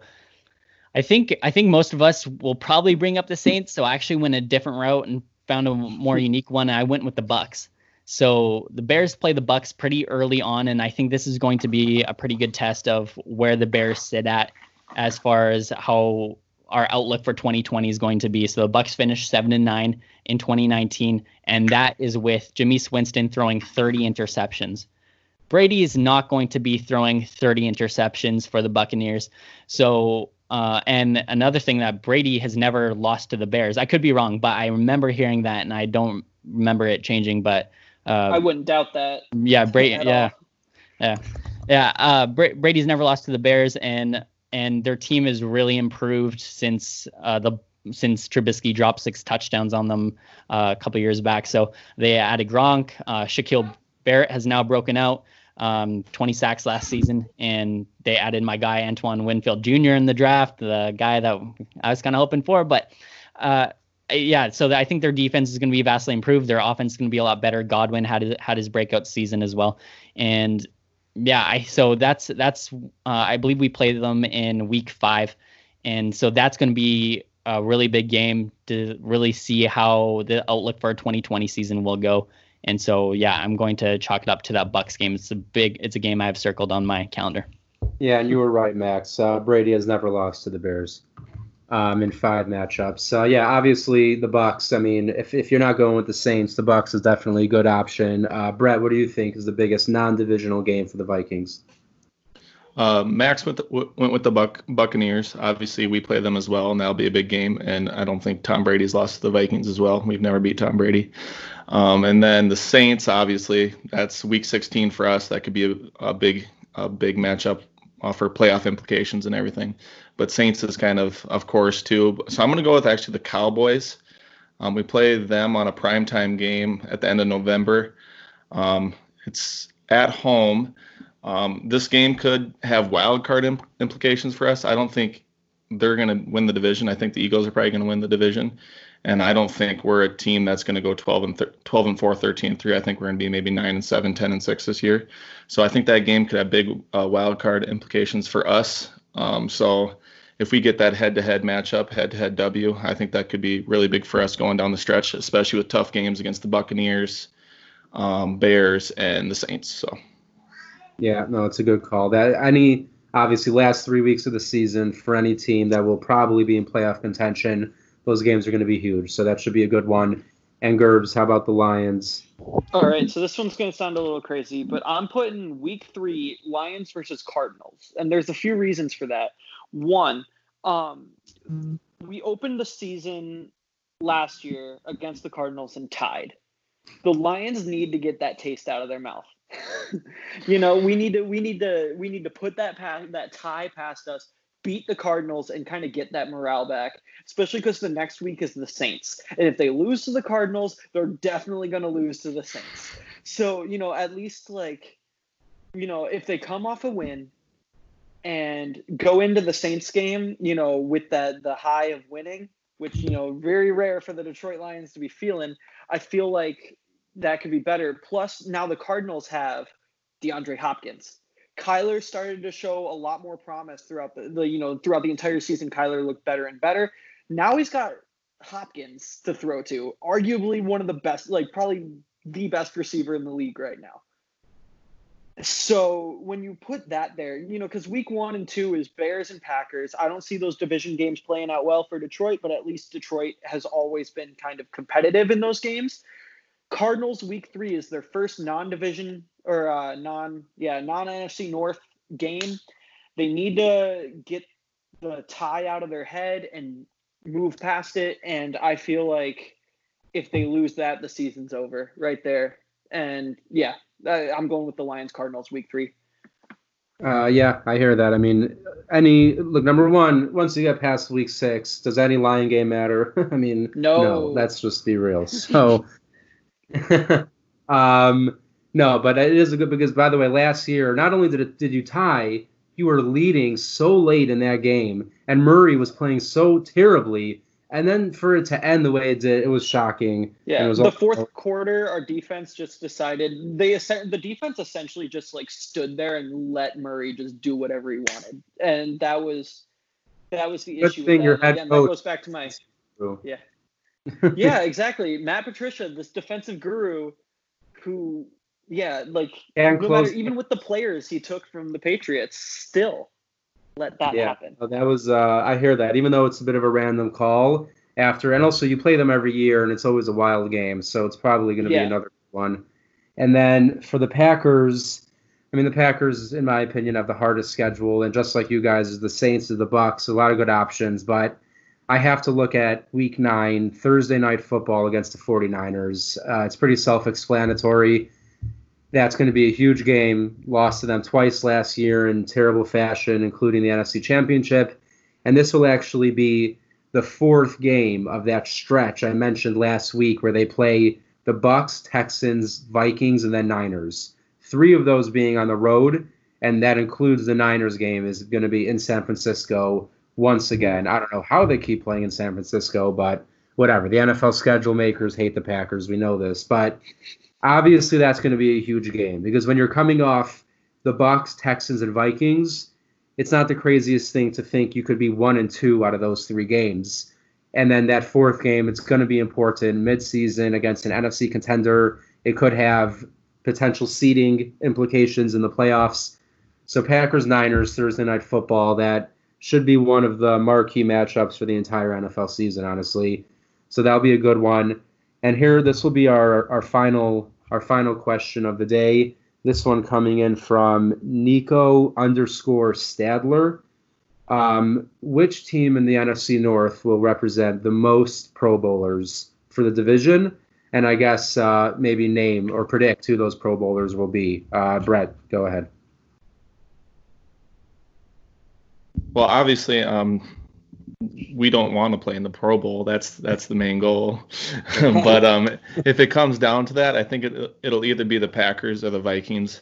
Speaker 2: I think I think most of us will probably bring up the Saints. So I actually went a different route and found a more [laughs] unique one. I went with the Bucks. So the Bears play the Bucks pretty early on, and I think this is going to be a pretty good test of where the Bears sit at as far as how our outlook for 2020 is going to be. So the Bucks finished seven and nine in 2019, and that is with Jameis Winston throwing 30 interceptions. Brady is not going to be throwing 30 interceptions for the Buccaneers. So, uh, and another thing that Brady has never lost to the Bears. I could be wrong, but I remember hearing that, and I don't remember it changing. But uh, I
Speaker 4: wouldn't doubt that.
Speaker 2: Yeah, Brady. Yeah, yeah, yeah. Uh, Brady's never lost to the Bears, and and their team has really improved since uh, the since Trubisky dropped six touchdowns on them uh, a couple years back. So they added Gronk. Uh, Shaquille Barrett has now broken out, um, 20 sacks last season, and they added my guy Antoine Winfield Jr. in the draft, the guy that I was kind of hoping for. But uh, yeah, so I think their defense is going to be vastly improved. Their offense is going to be a lot better. Godwin had his, had his breakout season as well, and yeah, I so that's that's uh, I believe we played them in week five, and so that's going to be a really big game to really see how the outlook for our 2020 season will go. And so yeah, I'm going to chalk it up to that Bucks game. It's a big, it's a game I have circled on my calendar.
Speaker 1: Yeah, and you were right, Max. Uh, Brady has never lost to the Bears um, in five matchups. So yeah, obviously the Bucks. I mean, if, if you're not going with the Saints, the Bucks is definitely a good option. Uh, Brett, what do you think is the biggest non-divisional game for the Vikings?
Speaker 3: Uh, Max went, the, went with the Buccaneers. Obviously, we play them as well, and that'll be a big game. And I don't think Tom Brady's lost to the Vikings as well. We've never beat Tom Brady. Um, and then the Saints, obviously, that's Week 16 for us. That could be a, a big, a big matchup uh, for playoff implications and everything but Saints is kind of, of course, too. So I'm going to go with actually the Cowboys. Um, we play them on a primetime game at the end of November. Um, it's at home. Um, this game could have wild card imp- implications for us. I don't think they're going to win the division. I think the Eagles are probably going to win the division. And I don't think we're a team that's going to go 12 and th- 12 and 4, 13 and 3. I think we're going to be maybe 9 and 7, 10 and 6 this year. So I think that game could have big uh, wild card implications for us. Um, so if we get that head-to-head matchup, head-to-head W, I think that could be really big for us going down the stretch, especially with tough games against the Buccaneers, um, Bears, and the Saints. So.
Speaker 1: Yeah, no, it's a good call. That any obviously last three weeks of the season for any team that will probably be in playoff contention, those games are going to be huge. So that should be a good one. And Gerbs, how about the Lions?
Speaker 4: All right, so this one's going to sound a little crazy, but I'm putting week three Lions versus Cardinals, and there's a few reasons for that. One, um, we opened the season last year against the Cardinals and tied. The Lions need to get that taste out of their mouth. You know, we need to we need to we need to put that past that tie past us, beat the Cardinals and kind of get that morale back, especially because the next week is the Saints. And if they lose to the Cardinals, they're definitely going to lose to the Saints. So, you know, at least like you know, if they come off a win, and go into the Saints game, you know, with that the high of winning, which you know, very rare for the Detroit Lions to be feeling. I feel like that could be better. Plus, now the Cardinals have DeAndre Hopkins. Kyler started to show a lot more promise throughout the, the you know throughout the entire season. Kyler looked better and better. Now he's got Hopkins to throw to, arguably one of the best, like probably the best receiver in the league right now. So when you put that there, you know, because week one and two is Bears and Packers. I don't see those division games playing out well for Detroit, but at least Detroit has always been kind of competitive in those games. Cardinals week three is their first non-division or uh, non, yeah, non-NFC North game. They need to get the tie out of their head and move past it. And I feel like if they lose that, the season's over right there. And yeah, I'm going with the Lions Cardinals week three.
Speaker 1: Uh, yeah, I hear that. I mean, any look number one. Once you get past week six, does any Lion game matter? [laughs] I mean, no. no. Let's just be real. So, [laughs] um, no, but it is a good because by the way, last year not only did it, did you tie, you were leading so late in that game, and Murray was playing so terribly, and then for it to end the way it did, it was shocking.
Speaker 4: Yeah,
Speaker 1: was
Speaker 4: the also- fourth quarter, our defense just decided they the defense essentially just like stood there and let Murray just do whatever he wanted, and that was that was the Good issue. Thing your head Again, coach. that goes back to my yeah, [laughs] yeah, exactly. Matt Patricia, this defensive guru, who yeah, like and no matter, even with the players he took from the Patriots, still let that yeah, happen.
Speaker 1: that was uh, I hear that even though it's a bit of a random call after, and also you play them every year and it's always a wild game, so it's probably going to yeah. be another one. And then for the Packers, I mean the Packers, in my opinion, have the hardest schedule, and just like you guys, is the Saints, of the Bucks, a lot of good options, but. I have to look at week nine, Thursday night football against the 49ers. Uh, it's pretty self explanatory that's going to be a huge game. Lost to them twice last year in terrible fashion, including the NFC Championship. And this will actually be the fourth game of that stretch I mentioned last week where they play the Bucks, Texans, Vikings, and then Niners. Three of those being on the road, and that includes the Niners game is going to be in San Francisco once again. I don't know how they keep playing in San Francisco, but whatever. The NFL schedule makers hate the Packers. We know this, but obviously that's going to be a huge game because when you're coming off the Bucks, Texans, and Vikings, it's not the craziest thing to think you could be one and two out of those three games. And then that fourth game, it's going to be important midseason against an NFC contender. It could have potential seeding implications in the playoffs. So Packers Niners Thursday night football that should be one of the marquee matchups for the entire NFL season, honestly. So that'll be a good one. And here, this will be our, our final our final question of the day. This one coming in from Nico underscore Stadler. Um, which team in the NFC North will represent the most Pro Bowlers for the division? And I guess uh, maybe name or predict who those Pro Bowlers will be. Uh, Brett, go ahead.
Speaker 3: Well, obviously, um, we don't want to play in the Pro Bowl. That's that's the main goal. [laughs] but um, if it comes down to that, I think it, it'll either be the Packers or the Vikings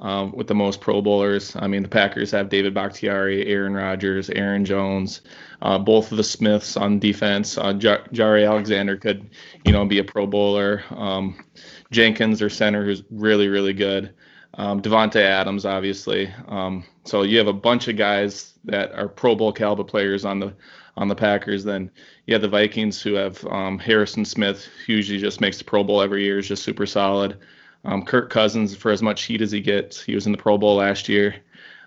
Speaker 3: um, with the most Pro Bowlers. I mean, the Packers have David Bakhtiari, Aaron Rodgers, Aaron Jones, uh, both of the Smiths on defense. Uh, J- Jaire Alexander could, you know, be a Pro Bowler. Um, Jenkins, their center, who's really really good. Um, Davante Adams, obviously. Um, so you have a bunch of guys that are Pro Bowl caliber players on the on the Packers. Then you have the Vikings, who have um, Harrison Smith, who usually just makes the Pro Bowl every year, is just super solid. Um, Kirk Cousins, for as much heat as he gets, he was in the Pro Bowl last year.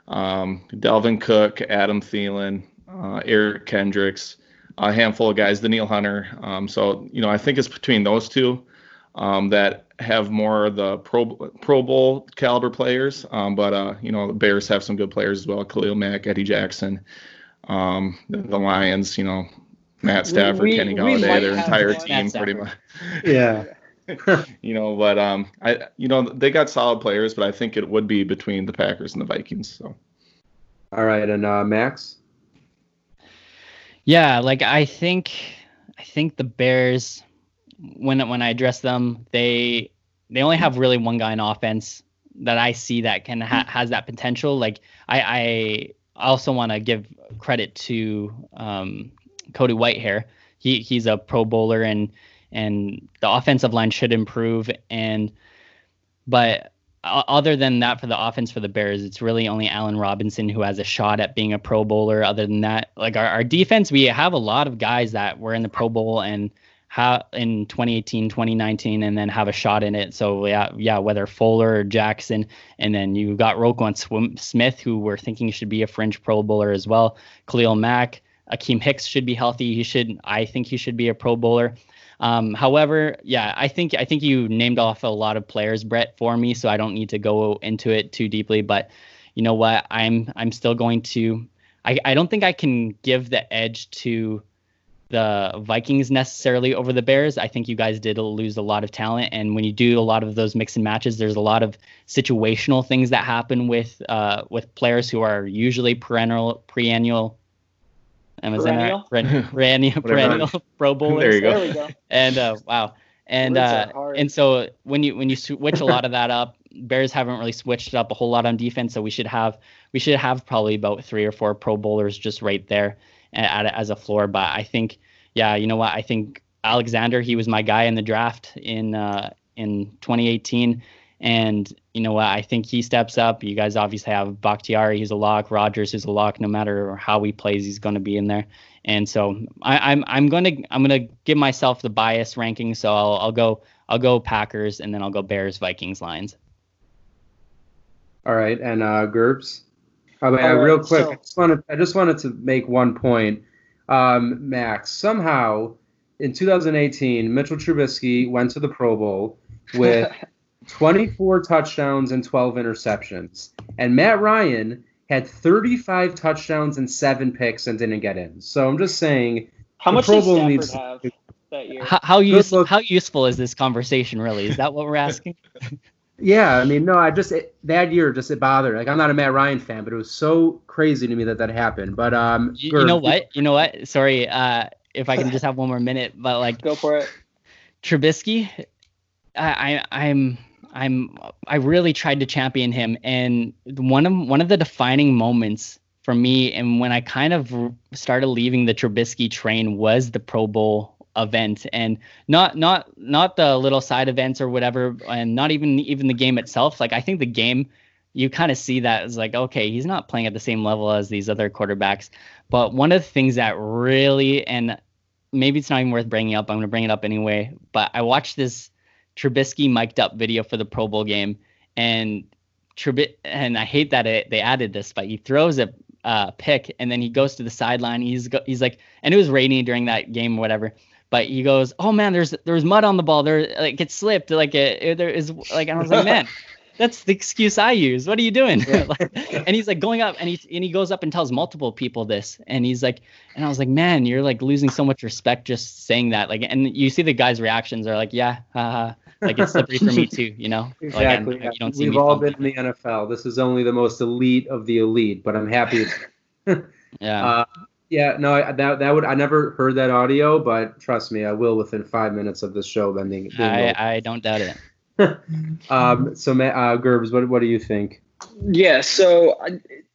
Speaker 3: Um, Dalvin Cook, Adam Thielen, uh, Eric Kendricks, a handful of guys, Danielle Hunter. Um, so you know, I think it's between those two um, that have more of the Pro Pro Bowl caliber players. Um, but uh, you know, the Bears have some good players as well: Khalil Mack, Eddie Jackson. Um, the, the, Lions, you know, Matt Stafford, we, Kenny Golladay, their entire team, pretty much. [laughs]
Speaker 1: Yeah. [laughs]
Speaker 3: you know, but um, I, you know, they got solid players, but I think it would be between the Packers and the Vikings. So.
Speaker 1: All right, and uh, Max.
Speaker 2: Yeah, like I think, I think the Bears when when I address them, they they only have really one guy in offense that I see that can ha- has that potential. Like I I also want to give credit to um, Cody Whitehair. He he's a Pro Bowler and and the offensive line should improve and but other than that for the offense for the Bears, it's really only Allen Robinson who has a shot at being a Pro Bowler. Other than that, like our, our defense, we have a lot of guys that were in the Pro Bowl and in 2018, 2019, and then have a shot in it. So yeah, yeah, whether Fuller or Jackson, and then you got Roquan Smith, who we're thinking should be a fringe Pro Bowler as well. Khalil Mack, Akiem Hicks should be healthy. He should, I think, he should be a Pro Bowler. Um, however, yeah, I think I think you named off a lot of players, Brett, for me, so I don't need to go into it too deeply. But you know what? I'm I'm still going to. I, I don't think I can give the edge to the Vikings necessarily over the Bears. I think you guys did lose a lot of talent, and when you do a lot of those mix and matches, there's a lot of situational things that happen with uh, with players who are usually perennial perennial.
Speaker 4: Perennial? [laughs]
Speaker 2: perennial, perennial [laughs] Pro Bowlers.
Speaker 3: There you
Speaker 4: go. There we go.
Speaker 2: And uh, wow, and uh, and so when you when you switch a lot of that up, Bears haven't really switched up a whole lot on defense, so we should have we should have probably about three or four Pro Bowlers just right there at, as a floor. But I think yeah, you know what? I think Alexander, he was my guy in the draft in uh, in 2018. And you know what? I think he steps up. You guys obviously have Bakhtiari, he's a lock. Rodgers is a lock. No matter how he plays, he's going to be in there. And so I, am I'm, I'm gonna I'm gonna give myself the bias ranking. So I'll I'll go I'll go Packers and then I'll go Bears, Vikings, Lions.
Speaker 1: All right, and uh, Gerbs. Oh, man, right, real quick, so, I just wanted I just wanted to make one point. Um, Max, somehow in 2018, Mitchell Trubisky went to the Pro Bowl [laughs] with 24 touchdowns and 12 interceptions, and Matt Ryan had 35 touchdowns and seven picks and didn't get in. So I'm just saying,
Speaker 4: how much Pro Bowl needs have that year?
Speaker 2: How, how, use, how useful is this conversation really? Is that what we're [laughs] asking?
Speaker 1: Yeah, I mean, no, I just it, that year just it bothered. Like I'm not a Matt Ryan fan, but it was so crazy to me that that happened. But um,
Speaker 2: you, you know what? You know what? Sorry, uh, if I can just have one more minute, but like,
Speaker 4: go for it.
Speaker 2: Trubisky, I, I I'm I'm I really tried to champion him, and one of one of the defining moments for me, and when I kind of started leaving the Trubisky train, was the Pro Bowl event, and not not not the little side events or whatever, and not even even the game itself. Like I think the game, you kind of see that as like, okay, he's not playing at the same level as these other quarterbacks. But one of the things that really, and maybe it's not even worth bringing up. I'm gonna bring it up anyway. But I watched this Trubisky mic'd up video for the Pro Bowl game, and Trubisky, and I hate that it, they added this, but he throws a uh, pick and then he goes to the sideline. He's go, he's like, and it was rainy during that game whatever. But he goes, oh man, there's there's mud on the ball. There like it slipped. Like it, it there is like, and I was like, man. [laughs] that's the excuse I use. What are you doing? Yeah. [laughs] like, and he's like going up and he and he goes up and tells multiple people this. And he's like, and I was like, man, you're like losing so much respect just saying that. Like, and you see the guys' reactions are like, yeah, haha. like it's slippery for me [laughs] too, you know.
Speaker 1: Exactly. Like, yeah. We've all been in the NFL. This is only the most elite of the elite, but I'm happy.
Speaker 2: yeah.
Speaker 1: Uh, yeah, no, I, that that would I never heard that audio, but trust me, I will within five minutes of this show. Bending.
Speaker 2: I, I don't doubt it. [laughs]
Speaker 1: um, so, uh, Gerbs, what what do you think?
Speaker 4: Yeah, so uh,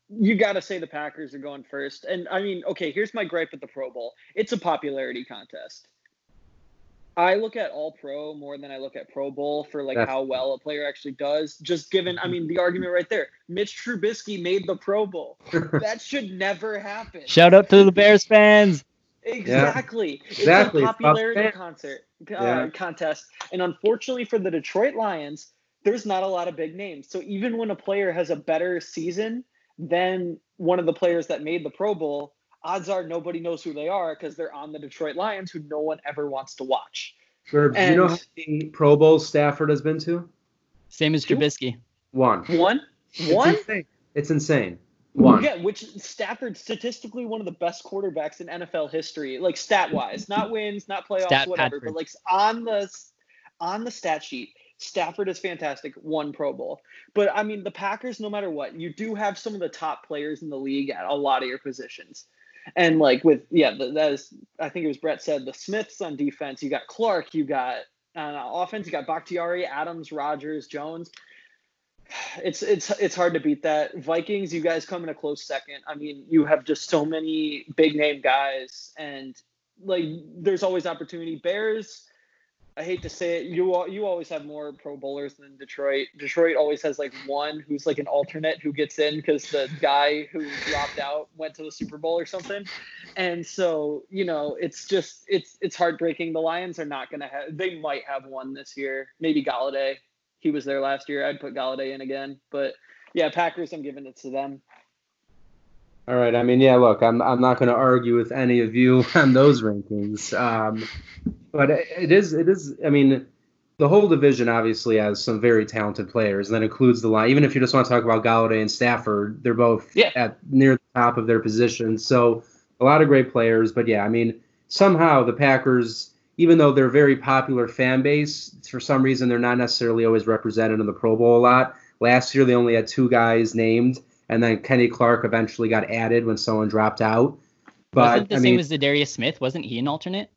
Speaker 4: you got to say the Packers are going first, and I mean, okay, here's my gripe with the Pro Bowl. It's a popularity contest. I look at All Pro more than I look at Pro Bowl for like That's how well a player actually does. Just given, I mean, the argument right there. Mitch Trubisky made the Pro Bowl. [laughs] that should never happen.
Speaker 2: Shout out to the Bears fans.
Speaker 4: Exactly. Yeah. Exactly. It's a popularity concert uh, yeah. contest, and unfortunately for the Detroit Lions, there's not a lot of big names. So even when a player has a better season than one of the players that made the Pro Bowl, odds are nobody knows who they are because they're on the Detroit Lions, who no one ever wants to watch.
Speaker 1: Sure. Do you know how many Pro Bowls Stafford has been to?
Speaker 2: Same as Trubisky.
Speaker 1: One.
Speaker 4: One. One.
Speaker 1: It's insane. It's insane. One.
Speaker 4: Yeah, which Stafford statistically one of the best quarterbacks in NFL history, like stat wise, not wins, not playoffs, stat whatever, but like on the on the stat sheet, Stafford is fantastic, one Pro Bowl. But I mean, the Packers, no matter what, you do have some of the top players in the league at a lot of your positions. And like with yeah, that is I think it was Brett said the Smiths on defense. You got Clark, you got uh, offense, you got Bakhtiari, Adams, Rodgers, Jones [sighs] it's it's it's hard to beat that. Vikings, you guys come in a close second. I mean, you have just so many big name guys, and like there's always opportunity. Bears, I hate to say it, you you always have more Pro Bowlers than Detroit. Detroit always has like one who's like an alternate who gets in because the guy who dropped out went to the Super Bowl or something, and so you know it's just it's it's heartbreaking. The Lions are not gonna have. They might have one this year, maybe Golladay. he was there last year. I'd put Golladay in again, but yeah, Packers. I'm giving it to them.
Speaker 1: All right. I mean, yeah. Look, I'm I'm not going to argue with any of you [laughs] on those rankings. Um, but it is it is. I mean, the whole division obviously has some very talented players, and that includes the line. Even if you just want to talk about Golladay and Stafford, they're both yeah. at near the top of their positions. So a lot of great players. But yeah, I mean, somehow the Packers even though they're a very popular fan base, for some reason they're not necessarily always represented in the Pro Bowl a lot. Last year they only had two guys named, and then Kenny Clark eventually got added when someone dropped out.
Speaker 2: But Wasn't the I same mean, as Darius Smith? Wasn't he an alternate?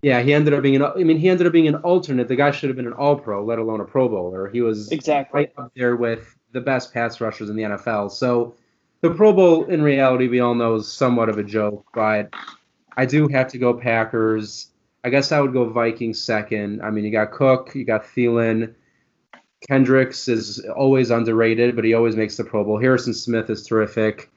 Speaker 1: Yeah, he ended up being an. I mean, he ended up being an alternate. The guy should have been an All Pro, let alone a Pro Bowler. He was
Speaker 4: exactly
Speaker 1: right up there with the best pass rushers in the NFL. So the Pro Bowl, in reality, we all know is somewhat of a joke. But I do have to go Packers. I guess I would go Vikings second. I mean, you got Cook, you got Thielen. Kendricks is always underrated, but he always makes the Pro Bowl. Harrison Smith is terrific.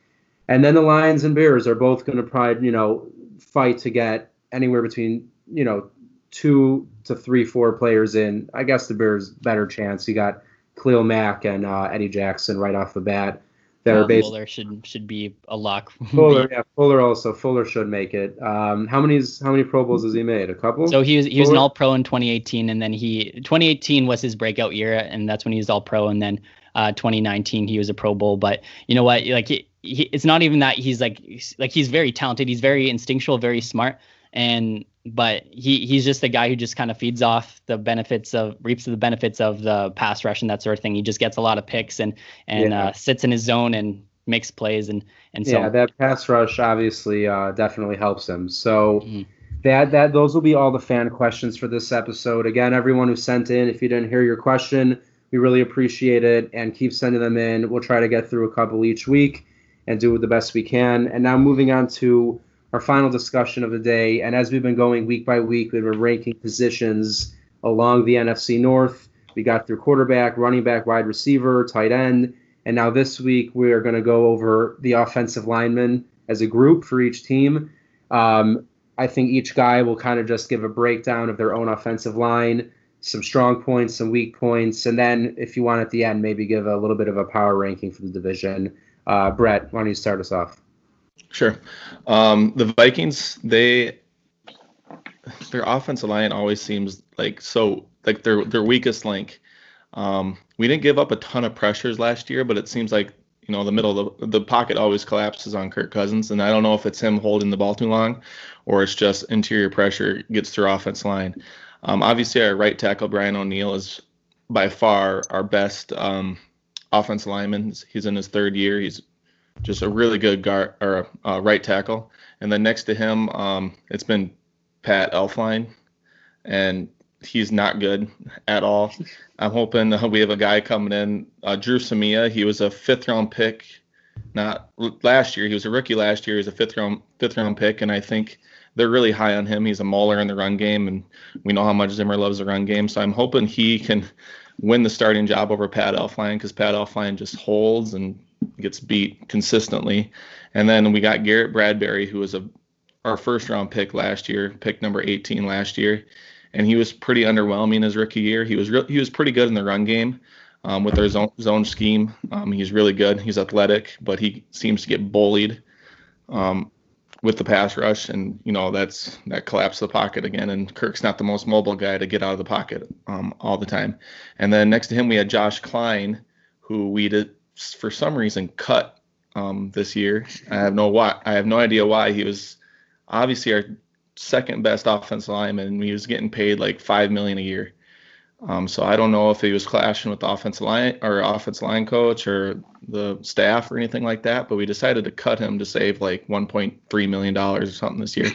Speaker 1: And then the Lions and Bears are both going to probably, you know, fight to get anywhere between, you know, two to three, four players in. I guess the Bears better chance. You got Khalil Mack and uh, Eddie Jackson right off the bat.
Speaker 2: That are based. Fuller should should be a lock. [laughs]
Speaker 1: Fuller, yeah, Fuller also. Fuller should make it. Um, how many how many Pro Bowls has he made? A couple.
Speaker 2: So he was he was an All Pro in 2018, and then he 2018 was his breakout year, and that's when he was All Pro, and then uh, 2019 he was a Pro Bowl. But you know what? Like he, he, it's not even that he's like like he's very talented. He's very instinctual, very smart, and but he he's just a guy who just kind of feeds off the benefits of reaps the benefits of the pass rush and that sort of thing. He just gets a lot of picks and and yeah. uh, sits in his zone and makes plays and and so
Speaker 1: yeah, that pass rush obviously uh, definitely helps him. So. Mm-hmm. That, that those will be all the fan questions for this episode. Again, everyone who sent in, if you didn't hear your question, we really appreciate it and keep sending them in. We'll try to get through a couple each week and do the best we can. And now moving on to our final discussion of the day. And as we've been going week by week, we've been ranking positions along the NFC North. We got through quarterback, running back, wide receiver, tight end. And now this week, we are going to go over the offensive linemen as a group for each team. Um, I think each guy will kind of just give a breakdown of their own offensive line, some strong points, some weak points, and then if you want at the end, maybe give a little bit of a power ranking for the division. Uh, Brett, why don't you start us off?
Speaker 3: Sure. Um, the Vikings, they their offensive line always seems like so like their their weakest link. Um, we didn't give up a ton of pressures last year, but it seems like you know the middle of the, the pocket always collapses on Kirk Cousins, and I don't know if it's him holding the ball too long, or it's just interior pressure gets through offense line. Um, obviously, our right tackle Brian O'Neill is by far our best um, offensive lineman. He's in his third year. He's just a really good guard or uh, right tackle. And then next to him, um, it's been Pat Elflein, and he's not good at all. [laughs] I'm hoping uh, we have a guy coming in, uh, Dru Samia. He was a fifth round pick, not last year. He was a rookie last year. He's a fifth round fifth round pick, and I think they're really high on him. He's a mauler in the run game, and we know how much Zimmer loves the run game. So I'm hoping he can win the starting job over Pat Elflein because Pat Elflein just holds and gets beat consistently. And then we got Garrett Bradbury, who was a our first round pick last year, pick number 18 last year, and he was pretty underwhelming his rookie year. He was re- he was pretty good in the run game um, with their zone, zone scheme. Um, he's really good. He's athletic, but he seems to get bullied um, with the pass rush, and you know that's that collapse the pocket again. And Kirk's not the most mobile guy to get out of the pocket um, all the time. And then next to him we had Josh Kline, who we did for some reason cut um, this year. I have no why. I have no idea why he was obviously our second best offensive lineman. He was getting paid like five million a year. Um, so I don't know if he was clashing with the offensive line or offensive line coach or the staff or anything like that. But we decided to cut him to save like 1.3 million dollars or something this year.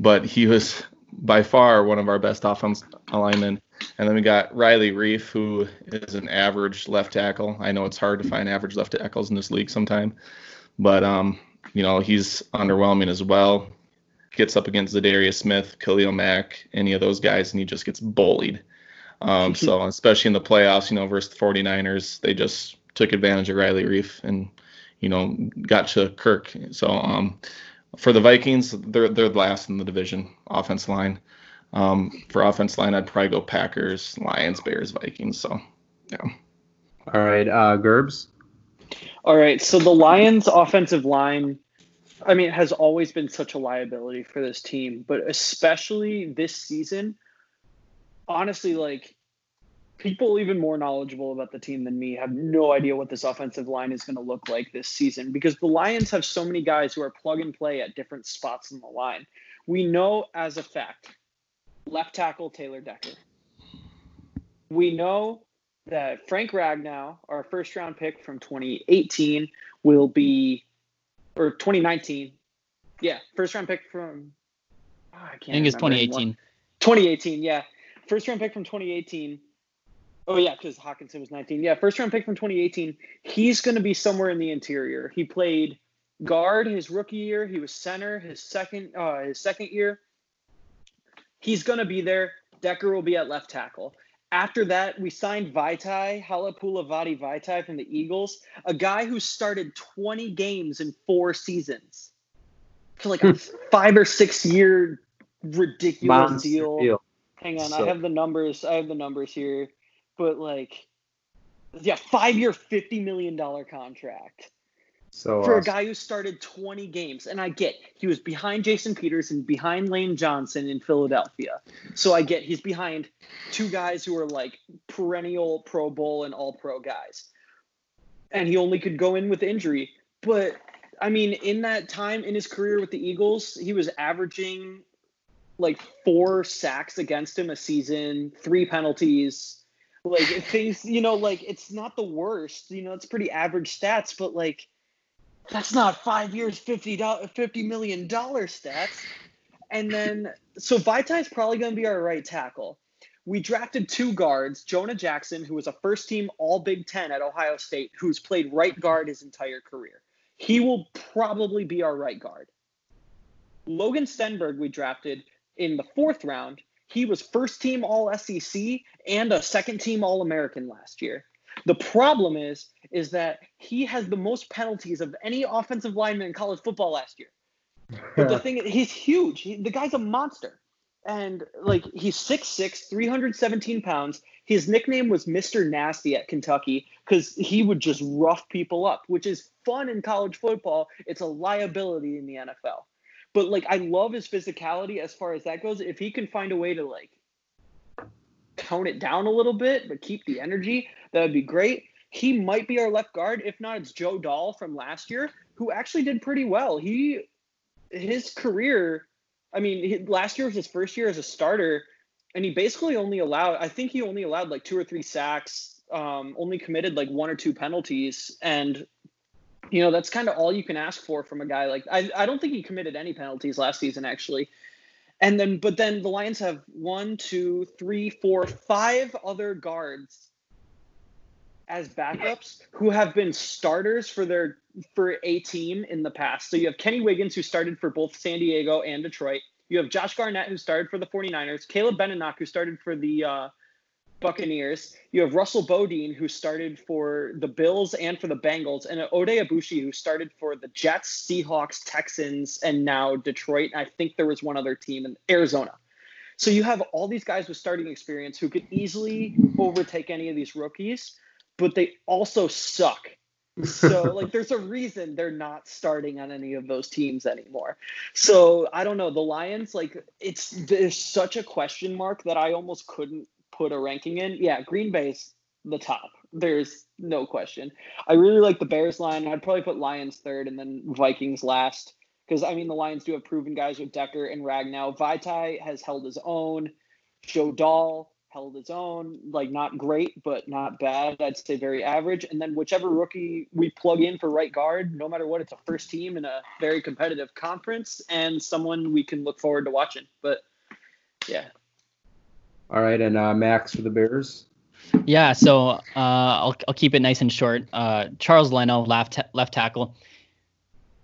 Speaker 3: But he was by far one of our best offensive linemen. And then we got Riley Reiff, who is an average left tackle. I know it's hard to find average left tackles in this league sometime, but um, you know he's underwhelming as well. Gets up against Za'Darius Smith, Khalil Mack, any of those guys, and he just gets bullied. Um, [laughs] so especially in the playoffs, you know, versus the 49ers, they just took advantage of Riley Reiff and you know got to Kirk. So um, for the Vikings, they're they're last in the division offense line. Um, for offense line, I'd probably go Packers, Lions, Bears, Vikings. So, yeah.
Speaker 1: All right, uh, Gerbs.
Speaker 4: All right, so the Lions' offensive line, I mean, has always been such a liability for this team, but especially this season. Honestly, like people even more knowledgeable about the team than me have no idea what this offensive line is going to look like this season because the Lions have so many guys who are plug and play at different spots in the line. We know as a fact left tackle Taylor Decker. We know that Frank Ragnow, our first round pick from 2018, will be, or 2019. Yeah, first round pick from,
Speaker 2: oh, I can't I think it's 2018.
Speaker 4: 2018, yeah. First round pick from 2018. Oh, yeah, because Hockenson was 19. Yeah, first round pick from 2018. He's going to be somewhere in the interior. He played guard his rookie year. He was center his second uh, his second year. He's gonna be there. Decker will be at left tackle. After that, we signed Vaitai, Halapoulivaati Vaitai from the Eagles, a guy who started 20 games in four seasons for like a hmm. five or six year ridiculous deal. deal. Hang on, so. I have the numbers. I have the numbers here, but like, yeah, five year, fifty million dollar contract. So for awesome. a uh, guy who started 20 games, and I get he was behind Jason Peters and behind Lane Johnson in Philadelphia. So I get he's behind two guys who are like perennial Pro Bowl and All Pro guys, and he only could go in with injury. But I mean, in that time in his career with the Eagles, he was averaging like four sacks against him a season, three penalties. Like [laughs] things, you know, like it's not the worst. You know, it's pretty average stats, but like that's not five years, fifty dollars, fifty million dollar stats. And then so Vaitai is probably going to be our right tackle. We drafted two guards, Jonah Jackson, who was a first team All Big Ten at Ohio State, who's played right guard his entire career. He will probably be our right guard. Logan Stenberg, we drafted in the fourth round. He was first team All SEC and a second team All American last year. The problem is, is that he has the most penalties of any offensive lineman in college football last year. But the thing is, he's huge. He, the guy's a monster. And like he's 6'6, 317 pounds. His nickname was Mr. Nasty at Kentucky because he would just rough people up, which is fun in college football. It's a liability in the NFL. But like I love his physicality as far as that goes. If he can find a way to like tone it down a little bit, but keep the energy, that would be great. He might be our left guard. If not, it's Joe Dahl from last year, who actually did pretty well. He his career, I mean, last year was his first year as a starter, and he basically only allowed. I think he only allowed like two or three sacks. Um, only committed like one or two penalties, and you know that's kind of all you can ask for from a guy like I, I don't think he committed any penalties last season actually and then but then the lions have one two three four five other guards as backups who have been starters for their for a team in the past. So you have kenny wiggins who started for both san diego and detroit. You have josh garnett who started for the 49ers. Caleb benenoch who started for the uh, Buccaneers. You have Russell Bodine, who started for the Bills and for the Bengals, and Oday Aboushi, who started for the Jets, Seahawks, Texans, and now Detroit. And I think there was one other team in Arizona. So you have all these guys with starting experience who could easily overtake any of these rookies, but they also suck. so [laughs] like there's a reason they're not starting on any of those teams anymore. So I don't know. The Lions, like it's there's such a question mark that I almost couldn't put a ranking in, yeah, Green Bay's the top. There's no question. I really like the Bears line. I'd probably put Lions third and then Vikings last. Because I mean the Lions do have proven guys with Decker and Ragnow. Vaitai has held his own. Joe Dahl held his own. Like not great, but not bad. I'd say very average. And then whichever rookie we plug in for right guard, no matter what, it's a first team in a very competitive conference and someone we can look forward to watching. But yeah,
Speaker 1: all right, and uh, Max for the Bears.
Speaker 2: Yeah, so uh, I'll I'll keep it nice and short. Uh, Charles Leno, left left tackle,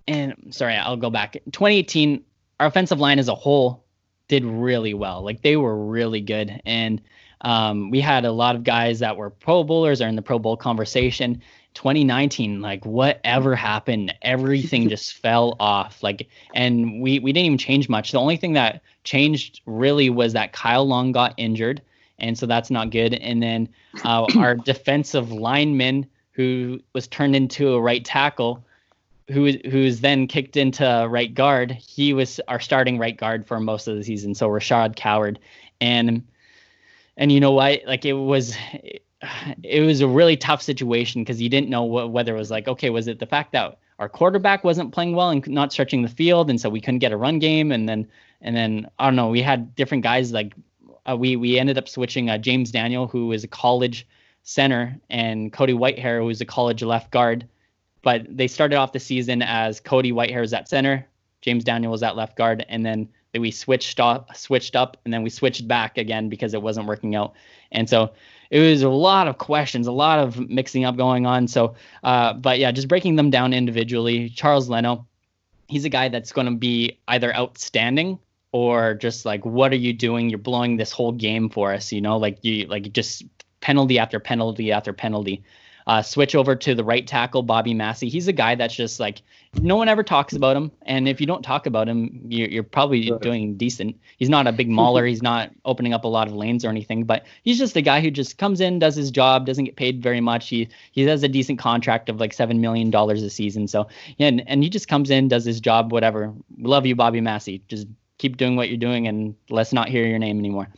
Speaker 2: and sorry, I'll go back. 2018, our offensive line as a whole did really well. Like they were really good, and um, we had a lot of guys that were Pro Bowlers or in the Pro Bowl conversation. 2019, like whatever happened, everything [laughs] just fell off. Like, and we we didn't even change much. The only thing that changed really was that Kyle Long got injured, and so that's not good. And then uh, [coughs] our defensive lineman, who was turned into a right tackle, who who's then kicked into right guard, he was our starting right guard for most of the season. So Rashad Coward, and and you know what? Like it was it was a really tough situation because you didn't know wh- whether it was like, okay, was it the fact that our quarterback wasn't playing well and not stretching the field, and so we couldn't get a run game, and then and then I don't know, we had different guys like uh, we we ended up switching uh, James Daniel, who is a college center, and Cody Whitehair, who is a college left guard, but they started off the season as Cody Whitehair is at center, James Daniel was at left guard, and then we switched up, switched up, and then we switched back again because it wasn't working out. And so it was a lot of questions, a lot of mixing up going on. So, uh, but yeah, just breaking them down individually. Charles Leno, he's a guy that's going to be either outstanding or just like, what are you doing? You're blowing this whole game for us, you know, like you like just penalty after penalty after penalty. Uh, switch over to the right tackle, Bobby Massie. He's a guy that's just like no one ever talks about him, and if you don't talk about him, you're, you're probably right. doing decent. He's not a big [laughs] mauler. he's not opening up a lot of lanes or anything, but he's just a guy who just comes in, does his job, doesn't get paid very much. He he has a decent contract of like seven million dollars a season. So yeah, and, and he just comes in, does his job, whatever. Love you, Bobby Massie. Just keep doing what you're doing and let's not hear your name anymore.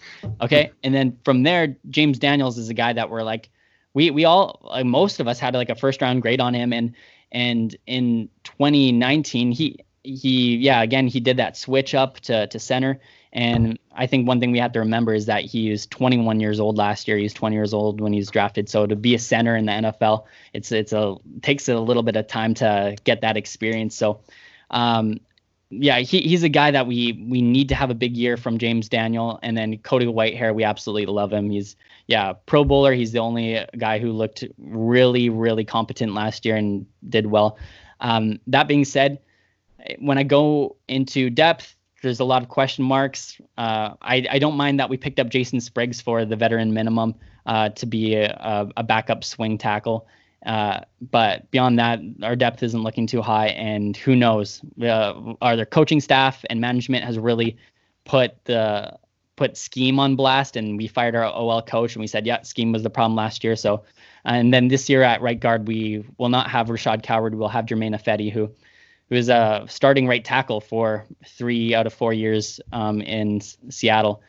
Speaker 2: Okay. And then from there, James Daniels is a guy that we're like, we we all like, most of us had like a first round grade on him and and in 2019 he he yeah again he did that switch up to to center and I think one thing we have to remember is that he was 21 years old last year. He's 20 years old when he's drafted. So to be a center in the NFL, it's it's a takes a little bit of time to get that experience. So um, yeah, he, he's a guy that we we need to have a big year from James Daniel, and then Cody Whitehair. We absolutely love him. He's yeah, Pro Bowler. He's the only guy who looked really really competent last year and did well. Um, that being said, when I go into depth, there's a lot of question marks. Uh, I I don't mind that we picked up Jason Spriggs for the veteran minimum uh, to be a, a backup swing tackle. Uh, but beyond that, our depth isn't looking too high, and who knows? Uh, our coaching staff and management has really put the put scheme on blast, and we fired our OL coach, and we said, yeah, scheme was the problem last year. So, and then this year at right guard, we will not have Rashad Coward. We'll have Germain Ifedi, who who is a starting right tackle for three out of four years um, in Seattle.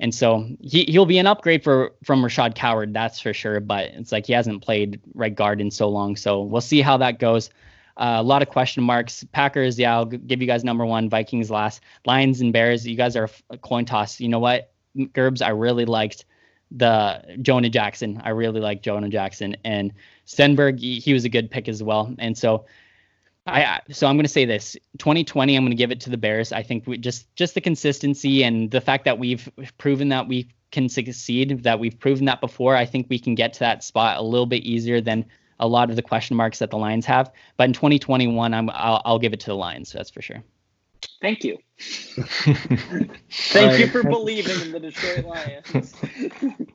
Speaker 2: And so he he'll be an upgrade for from Rashad Coward, that's for sure. But it's like he hasn't played right guard in so long, so we'll see how that goes. Uh, a lot of question marks. Packers, yeah, I'll give you guys number one. Vikings last. Lions and Bears, you guys are a coin toss. You know what, Gerbs, I really liked the Jonah Jackson. I really like Jonah Jackson and Stenberg. He, he was a good pick as well. And so I so I'm going to say this 2020 I'm going to give it to the Bears. I think we just just the consistency and the fact that we've proven that we can succeed, that we've proven that before. I think we can get to that spot a little bit easier than a lot of the question marks that the Lions have. But in 2021, I'm I'll, I'll give it to the Lions. That's for sure.
Speaker 4: Thank you. [laughs] Thank you for believing in the Detroit Lions. [laughs]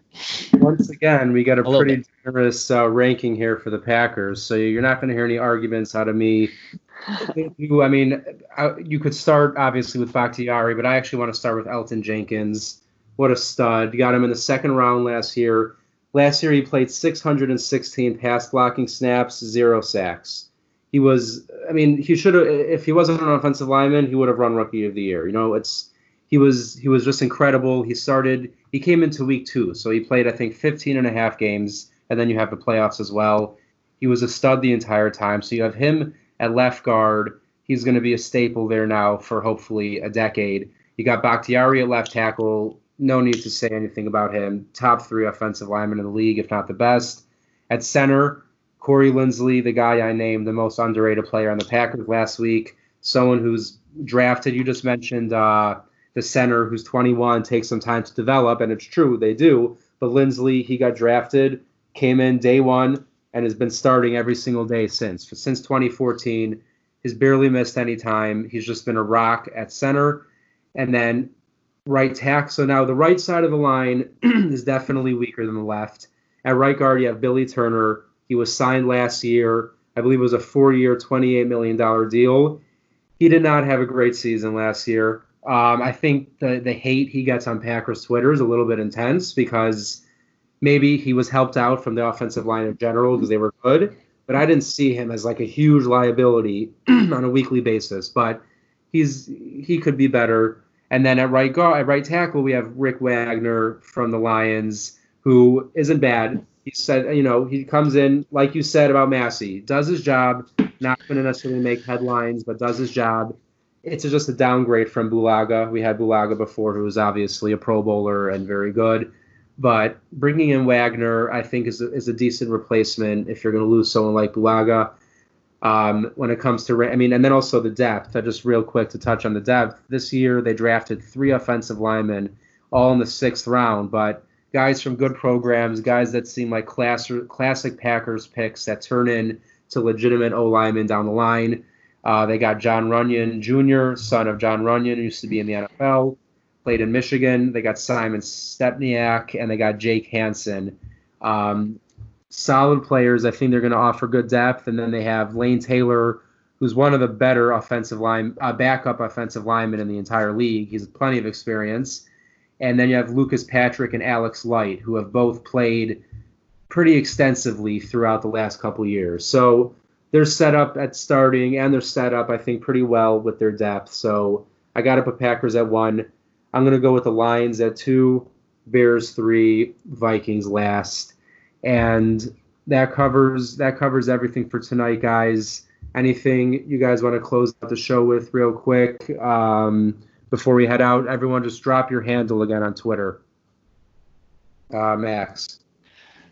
Speaker 1: Once again, we got a, a pretty generous uh, ranking here for the Packers, so you're not going to hear any arguments out of me. you, I mean, I, you could start obviously with Bakhtiari, but I actually want to start with Elgton Jenkins. What a stud! You got him in the second round last year. Last year, he played 616 pass blocking snaps, zero sacks he was. I mean, he should have. If he wasn't an offensive lineman, he would have run rookie of the year. You know, it's he was he was just incredible. He started. He came into week two, so he played I think 15 and a half games, and then you have the playoffs as well. He was a stud the entire time. So you have him at left guard. He's going to be a staple there now for hopefully a decade. You got Bakhtiari at left tackle. No need to say anything about him. Top three offensive lineman in the league, if not the best. At center, Corey Linsley, the guy I named the most underrated player on the Packers last week, someone who's drafted. You just mentioned uh, the center who's 21, takes some time to develop, and it's true they do. But Linsley, he got drafted, came in day one, and has been starting every single day since. Since 2014, he's barely missed any time. He's just been a rock at center, and then right tackle. So now the right side of the line [clears throat] is definitely weaker than the left. At right guard, you have Billy Turner he was signed last year. I believe it was a four year, $28 million deal. He did not have a great season last year. Um, I think the, the hate he gets on Packers Twitter is a little bit intense because maybe he was helped out from the offensive line in general because they were good, but I didn't see him as like a huge liability [clears throat] on a weekly basis. But he's he could be better. And then at right guard, at right tackle, we have Rick Wagner from the Lions, who isn't bad he said, you know, he comes in like you said about Massie, does his job, not going to necessarily make headlines, but does his job. It's just a downgrade from Bulaga. We had Bulaga before, who was obviously a Pro Bowler and very good. But bringing in Wagner, I think, is a, is a decent replacement if you're going to lose someone like Bulaga. Um, when it comes to, I mean, and then also the depth. just real quick to touch on the depth. This year they drafted three offensive linemen, all in the sixth round, but guys from good programs, guys that seem like class, classic Packers picks that turn in to legitimate O linemen down the line. Uh, they got Jon Runyan Jr., son of Jon Runyan, used to be in the NFL, played in Michigan. They got Simon Stepaniak, and they got Jake Hanson. Um, solid players. I think they're going to offer good depth. And then they have Lane Taylor, who's one of the better offensive line, uh, backup offensive linemen in the entire league. He's plenty of experience. And then you have Lucas Patrick and Alex Light, who have both played pretty extensively throughout the last couple years. So they're set up at starting and they're set up, I think, pretty well with their depth. So I got to put Packers at one. I'm going to go with the Lions at two, Bears three, Vikings last and that covers that covers everything for tonight, guys. Anything you guys want to close out the show with real quick um, before we head out? Everyone, just drop your handle again on Twitter. Uh, Max.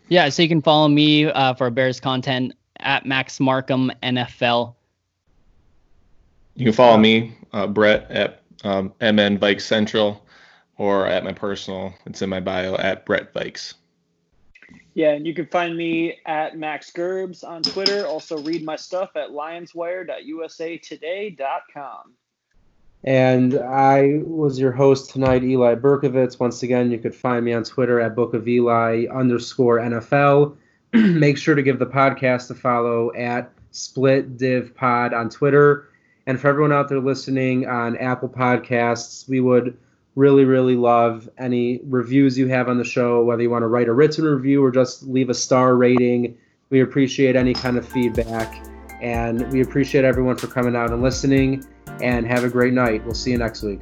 Speaker 2: Yeah, so you can follow me uh, for Bears content at Max Markham NFL.
Speaker 3: You can follow me, uh, Brett, at um, MN Bike Central, or at my personal. It's in my bio at Brett Bikes.
Speaker 4: Yeah, and you can find me at Max Gerbs on Twitter. Also, read my stuff at lionswire.usatoday.com.
Speaker 1: And I was your host tonight, Eli Berkovitz. Once again, you could find me on Twitter at Book of Eli underscore NFL. [clears throat] Make sure to give the podcast a follow at Split Div Pod on Twitter. And for everyone out there listening on Apple Podcasts, we would really, really love any reviews you have on the show, whether you want to write a written review or just leave a star rating. We appreciate any kind of feedback. And we appreciate everyone for coming out and listening. And have a great night. We'll see you next week.